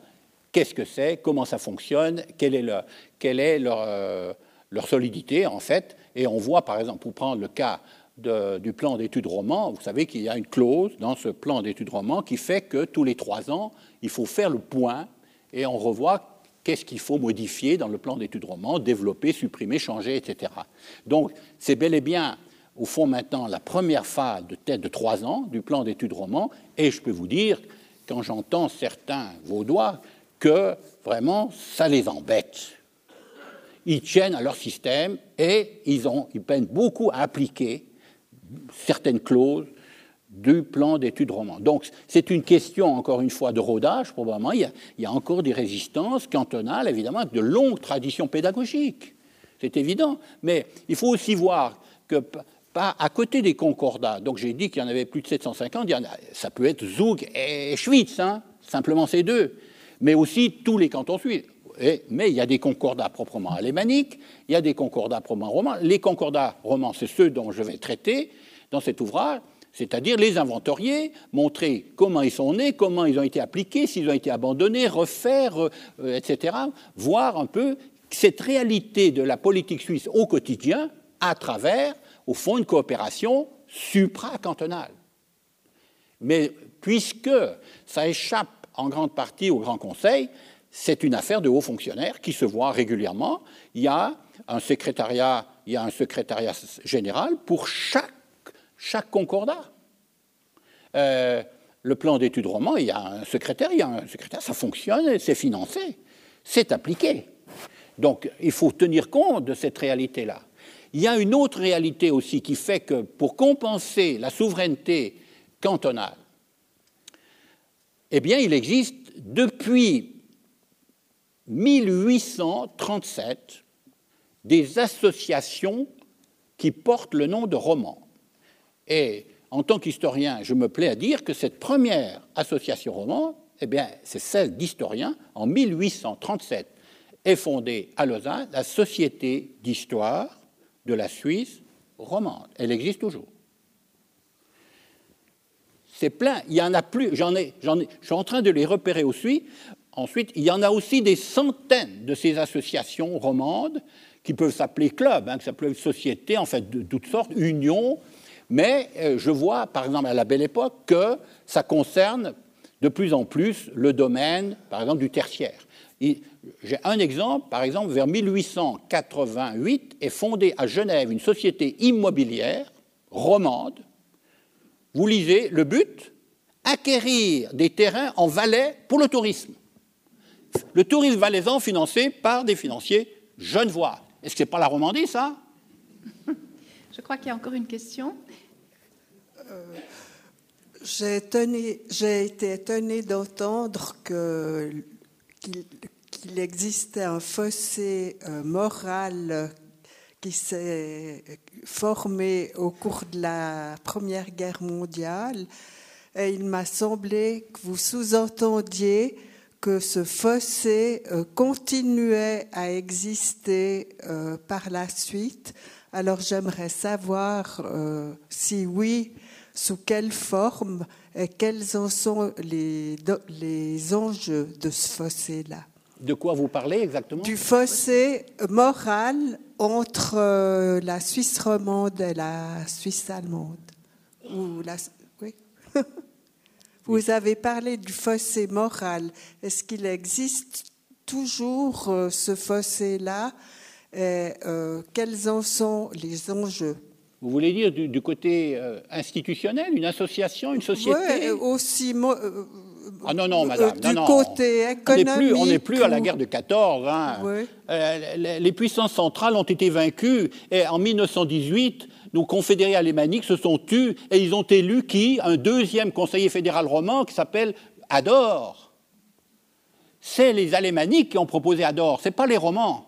qu'est-ce que c'est, comment ça fonctionne, quelle est, euh, leur, solidité en fait. Et on voit par exemple, pour prendre le cas du plan d'études roman, vous savez qu'il y a une clause dans ce plan d'études roman qui fait que tous les trois ans, il faut faire le point et on revoit qu'est-ce qu'il faut modifier dans le plan d'études roman, développer, supprimer, changer, etc. Donc c'est bel et bien au fond maintenant la première phase de tête de trois ans du plan d'études roman, et je peux vous dire, quand j'entends certains vaudois que vraiment ça les embête. Ils tiennent à leur système et ils, peinent beaucoup à appliquer certaines clauses du plan d'études roman. Donc c'est une question, encore une fois, de rodage, probablement. Il y, a, encore des résistances cantonales, évidemment, de longues traditions pédagogiques. C'est évident. Mais il faut aussi voir que à côté des concordats, donc j'ai dit qu'il y en avait plus de 750, il y en a, ça peut être Zug et Schwyz, hein, simplement ces deux mais aussi tous les cantons suisses. mais il y a des concordats proprement alémaniques, il y a des concordats proprement romans. Les concordats romans, c'est ceux dont je vais traiter dans cet ouvrage, c'est-à-dire les inventorier, montrer comment ils sont nés, comment ils ont été appliqués, s'ils ont été abandonnés, refaire, euh, etc. Voir un peu cette réalité de la politique suisse au quotidien à travers, au fond, une coopération supracantonale. Mais puisque ça échappe en grande partie au Grand Conseil, c'est une affaire de hauts fonctionnaires qui se voient régulièrement. Il y a un secrétariat, il y a un secrétariat général pour chaque, concordat. Euh, le plan d'études roman, il y a un secrétaire, il y a un secrétaire, ça fonctionne, c'est financé, c'est appliqué. Donc il faut tenir compte de cette réalité-là. Il y a une autre réalité aussi qui fait que pour compenser la souveraineté cantonale, eh bien, il existe depuis 1837 des associations qui portent le nom de roman. Et en tant qu'historien, je me plais à dire que cette première association roman, eh bien, c'est celle d'historiens. En 1837 est fondée à Lausanne la Société d'histoire de la Suisse romande. Elle existe toujours c'est plein. Il y en a plus. J'en ai, j'en ai, je suis en train de les repérer aussi. Ensuite, il y en a aussi des centaines de ces associations romandes qui peuvent s'appeler clubs, hein, qui s'appellent sociétés, en fait, de, toutes sortes, unions. Mais euh, je vois, par exemple, à la belle époque, que ça concerne de plus en plus le domaine, par exemple, du tertiaire. J'ai un exemple, par exemple, vers 1888 est fondée à Genève une société immobilière romande. Vous lisez le but acquérir des terrains en Valais pour le tourisme. Le tourisme valaisan financé par des financiers genevois. Est-ce que ce n'est pas la Romandie, ça? Je crois qu'il y a encore une question. Euh, j'ai été étonnée d'entendre qu'il existait un fossé euh, moral qui s'est formé au cours de la Première Guerre mondiale. Et il m'a semblé que vous sous-entendiez que ce fossé euh, continuait à exister euh, par la suite. Alors j'aimerais savoir euh, si oui, sous quelle forme et quels en sont les, les enjeux de ce fossé-là. De quoi vous parlez exactement? Du fossé moral entre la Suisse romande et la Suisse allemande. Ou la, oui. Vous avez parlé du fossé moral. Est-ce qu'il existe toujours euh, ce fossé-là? Et euh, quels en sont les enjeux? Vous voulez dire du, côté euh, institutionnel, une association, une société? Oui, aussi. Ah non, non, madame. du côté économique. On n'est plus, à la guerre de 14. Hein. les puissances centrales ont été vaincues et en 1918, nos confédérés alémaniques se sont tus et ils ont élu qui? Un deuxième conseiller fédéral roman qui s'appelle Ador. C'est les alémaniques qui ont proposé Ador, ce n'est pas les romans.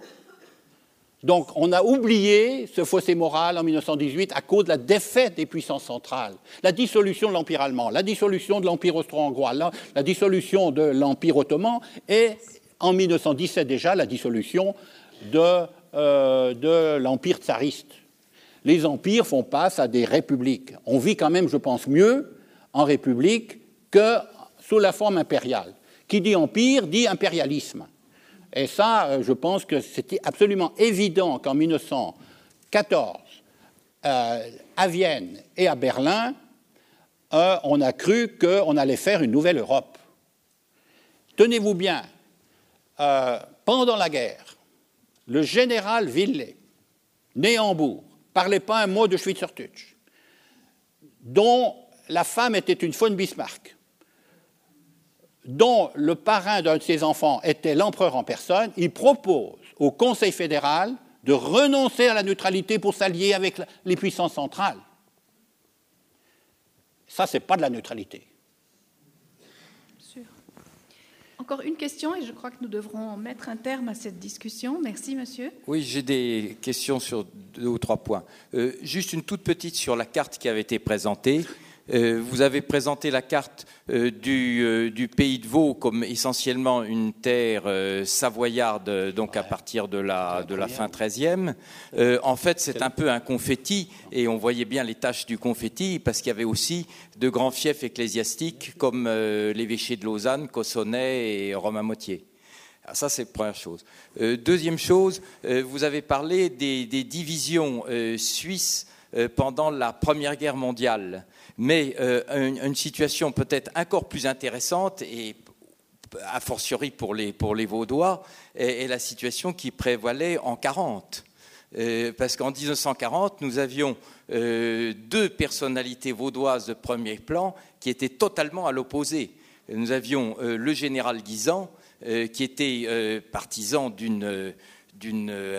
Donc on a oublié ce fossé moral en 1918 à cause de la défaite des puissances centrales, la dissolution de l'Empire allemand, la dissolution de l'Empire austro-hongrois, la, dissolution de l'Empire ottoman et en 1917 déjà la dissolution de, euh, de l'Empire tsariste les empires font face à des républiques. On vit quand même, je pense, mieux en république que sous la forme impériale. Qui dit empire dit impérialisme. Et ça, euh, je pense que c'était absolument évident qu'en 1914, euh, à Vienne et à Berlin, euh, on a cru qu'on allait faire une nouvelle Europe. Tenez-vous bien, pendant la guerre, le général Villet, né à Hambourg, parlait pas un mot de Schweizerdeutsch, dont la femme était une von Bismarck, dont le parrain d'un de ses enfants était l'empereur en personne, il propose au Conseil fédéral de renoncer à la neutralité pour s'allier avec les puissances centrales. Ça, ce n'est pas de la neutralité. Encore une question et je crois que nous devrons mettre un terme à cette discussion. Merci, monsieur. Oui, j'ai des questions sur deux ou trois points. Euh, juste une toute petite sur la carte qui avait été présentée. Euh, vous avez présenté la carte euh, euh, du, pays de Vaud comme essentiellement une terre savoyarde, donc à partir de la, de la fin 13e. en fait, c'est un peu un confetti, et on voyait bien les taches du confetti, parce qu'il y avait aussi de grands fiefs ecclésiastiques comme l'évêché de Lausanne, Cossonay et Romain-Motier. Ça, c'est la première chose. deuxième chose, vous avez parlé des, des divisions suisses pendant la Première Guerre mondiale. Mais euh, une, situation peut-être encore plus intéressante et a fortiori pour les, pour les Vaudois, est, la situation qui prévalait en 40. Euh, parce qu'en 1940, nous avions euh, deux personnalités vaudoises de premier plan qui étaient totalement à l'opposé. Nous avions le général Guisan, qui était partisan d'une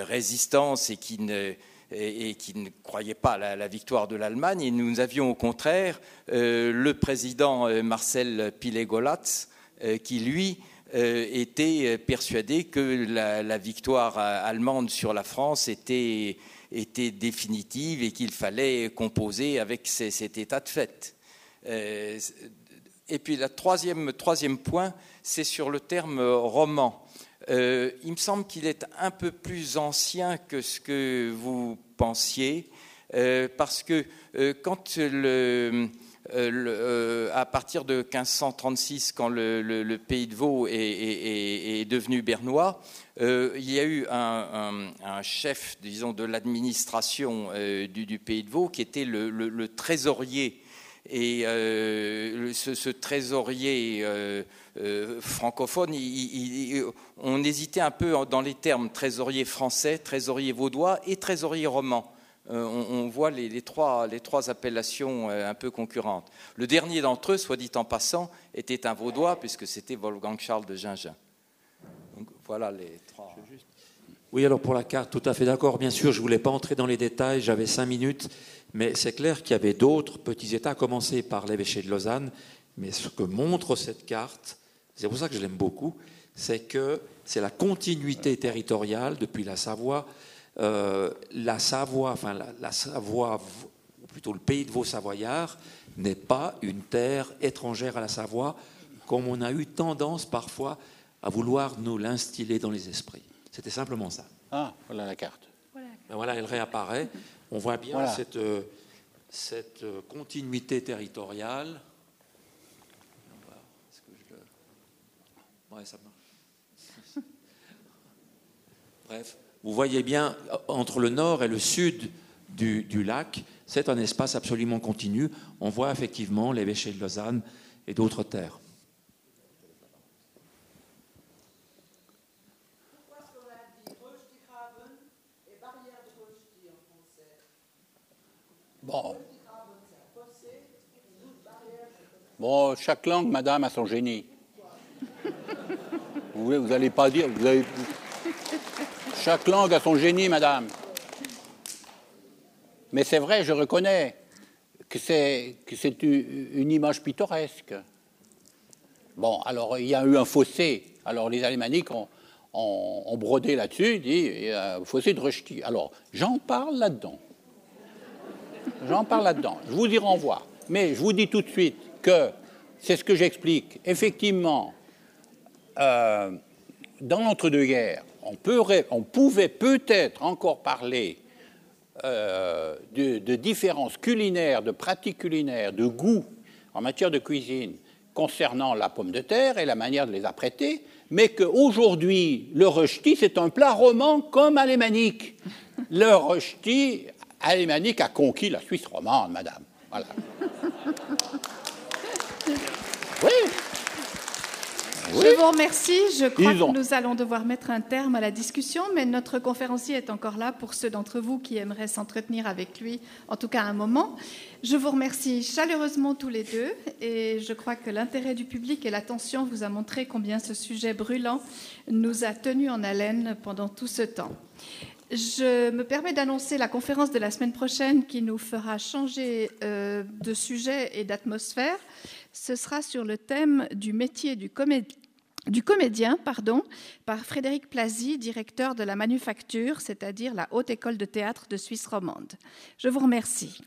résistance et qui ne, et, qui ne croyait pas à la, victoire de l'Allemagne. Et nous avions au contraire euh, le président euh, Marcel Pilet-Golatz, euh, qui lui était persuadé que la, victoire allemande sur la France était, était définitive et qu'il fallait composer avec cet état de fait. et puis le troisième, troisième point, c'est sur le terme roman. Euh, il me semble qu'il est un peu plus ancien que ce que vous pensiez, euh, parce que euh, quand à partir de 1536, quand le, pays de Vaud est, devenu bernois, il y a eu un, chef, disons, de l'administration du, pays de Vaud qui était le, trésorier. Et ce, trésorier euh, euh, francophone, on hésitait un peu dans les termes trésorier français, trésorier vaudois et trésorier roman. On, voit les, trois, appellations un peu concurrentes. Le dernier d'entre eux, soit dit en passant, était un vaudois puisque c'était Wolfgang Charles de Gingin. Donc voilà les trois. Oui, alors pour la carte, tout à fait d'accord. Bien sûr, je ne voulais pas entrer dans les détails, j'avais cinq minutes, mais c'est clair qu'il y avait d'autres petits États, à commencer par l'évêché de Lausanne. Mais ce que montre cette carte, c'est pour ça que je l'aime beaucoup, c'est que c'est la continuité territoriale depuis la Savoie. Euh, la Savoie, enfin la, Savoie, ou plutôt le pays de vos Savoyards, n'est pas une terre étrangère à la Savoie, comme on a eu tendance parfois à vouloir nous l'instiller dans les esprits. C'était simplement ça. Ah, voilà la carte. Ben voilà, elle réapparaît. On voit bien cette, euh, cette continuité territoriale. Ça marche. Bref, vous voyez bien, entre le nord et le sud du, du lac, c'est un espace absolument continu. On voit effectivement l'évêché de Lausanne et d'autres terres. Bon. chaque langue, madame, a son génie. Vous n'allez pas dire. Vous. Chaque langue a son génie, madame. Mais c'est vrai, je reconnais que c'est, une image pittoresque. Bon, alors il y a eu un fossé. Alors les Alémaniques ont, brodé là-dessus, dit un fossé de Rechti. Alors j'en parle là-dedans. J'en parle là-dedans. Je vous y renvoie. Mais je vous dis tout de suite que c'est ce que j'explique. Effectivement, euh, dans l'entre-deux-guerres, on, pouvait peut-être encore parler euh, de, différences culinaires, de pratiques culinaires, de goût en matière de cuisine concernant la pomme de terre et la manière de les apprêter, mais qu'aujourd'hui, le rechti, c'est un plat roman comme alémanique. Le rechti alémanique a conquis la Suisse romande, madame. Voilà. Oui. Je vous remercie. Je crois que nous allons devoir mettre un terme à la discussion, mais notre conférencier est encore là pour ceux d'entre vous qui aimeraient s'entretenir avec lui, en tout cas un moment. Je vous remercie chaleureusement tous les deux et je crois que l'intérêt du public et l'attention vous a montré combien ce sujet brûlant nous a tenus en haleine pendant tout ce temps. Je me permets d'annoncer la conférence de la semaine prochaine qui nous fera changer euh, de sujet et d'atmosphère. Ce sera sur le thème du métier du, comédien pardon, par Frédéric Plazy, directeur de la Manufacture, c'est-à-dire la Haute École de théâtre de Suisse romande. Je vous remercie.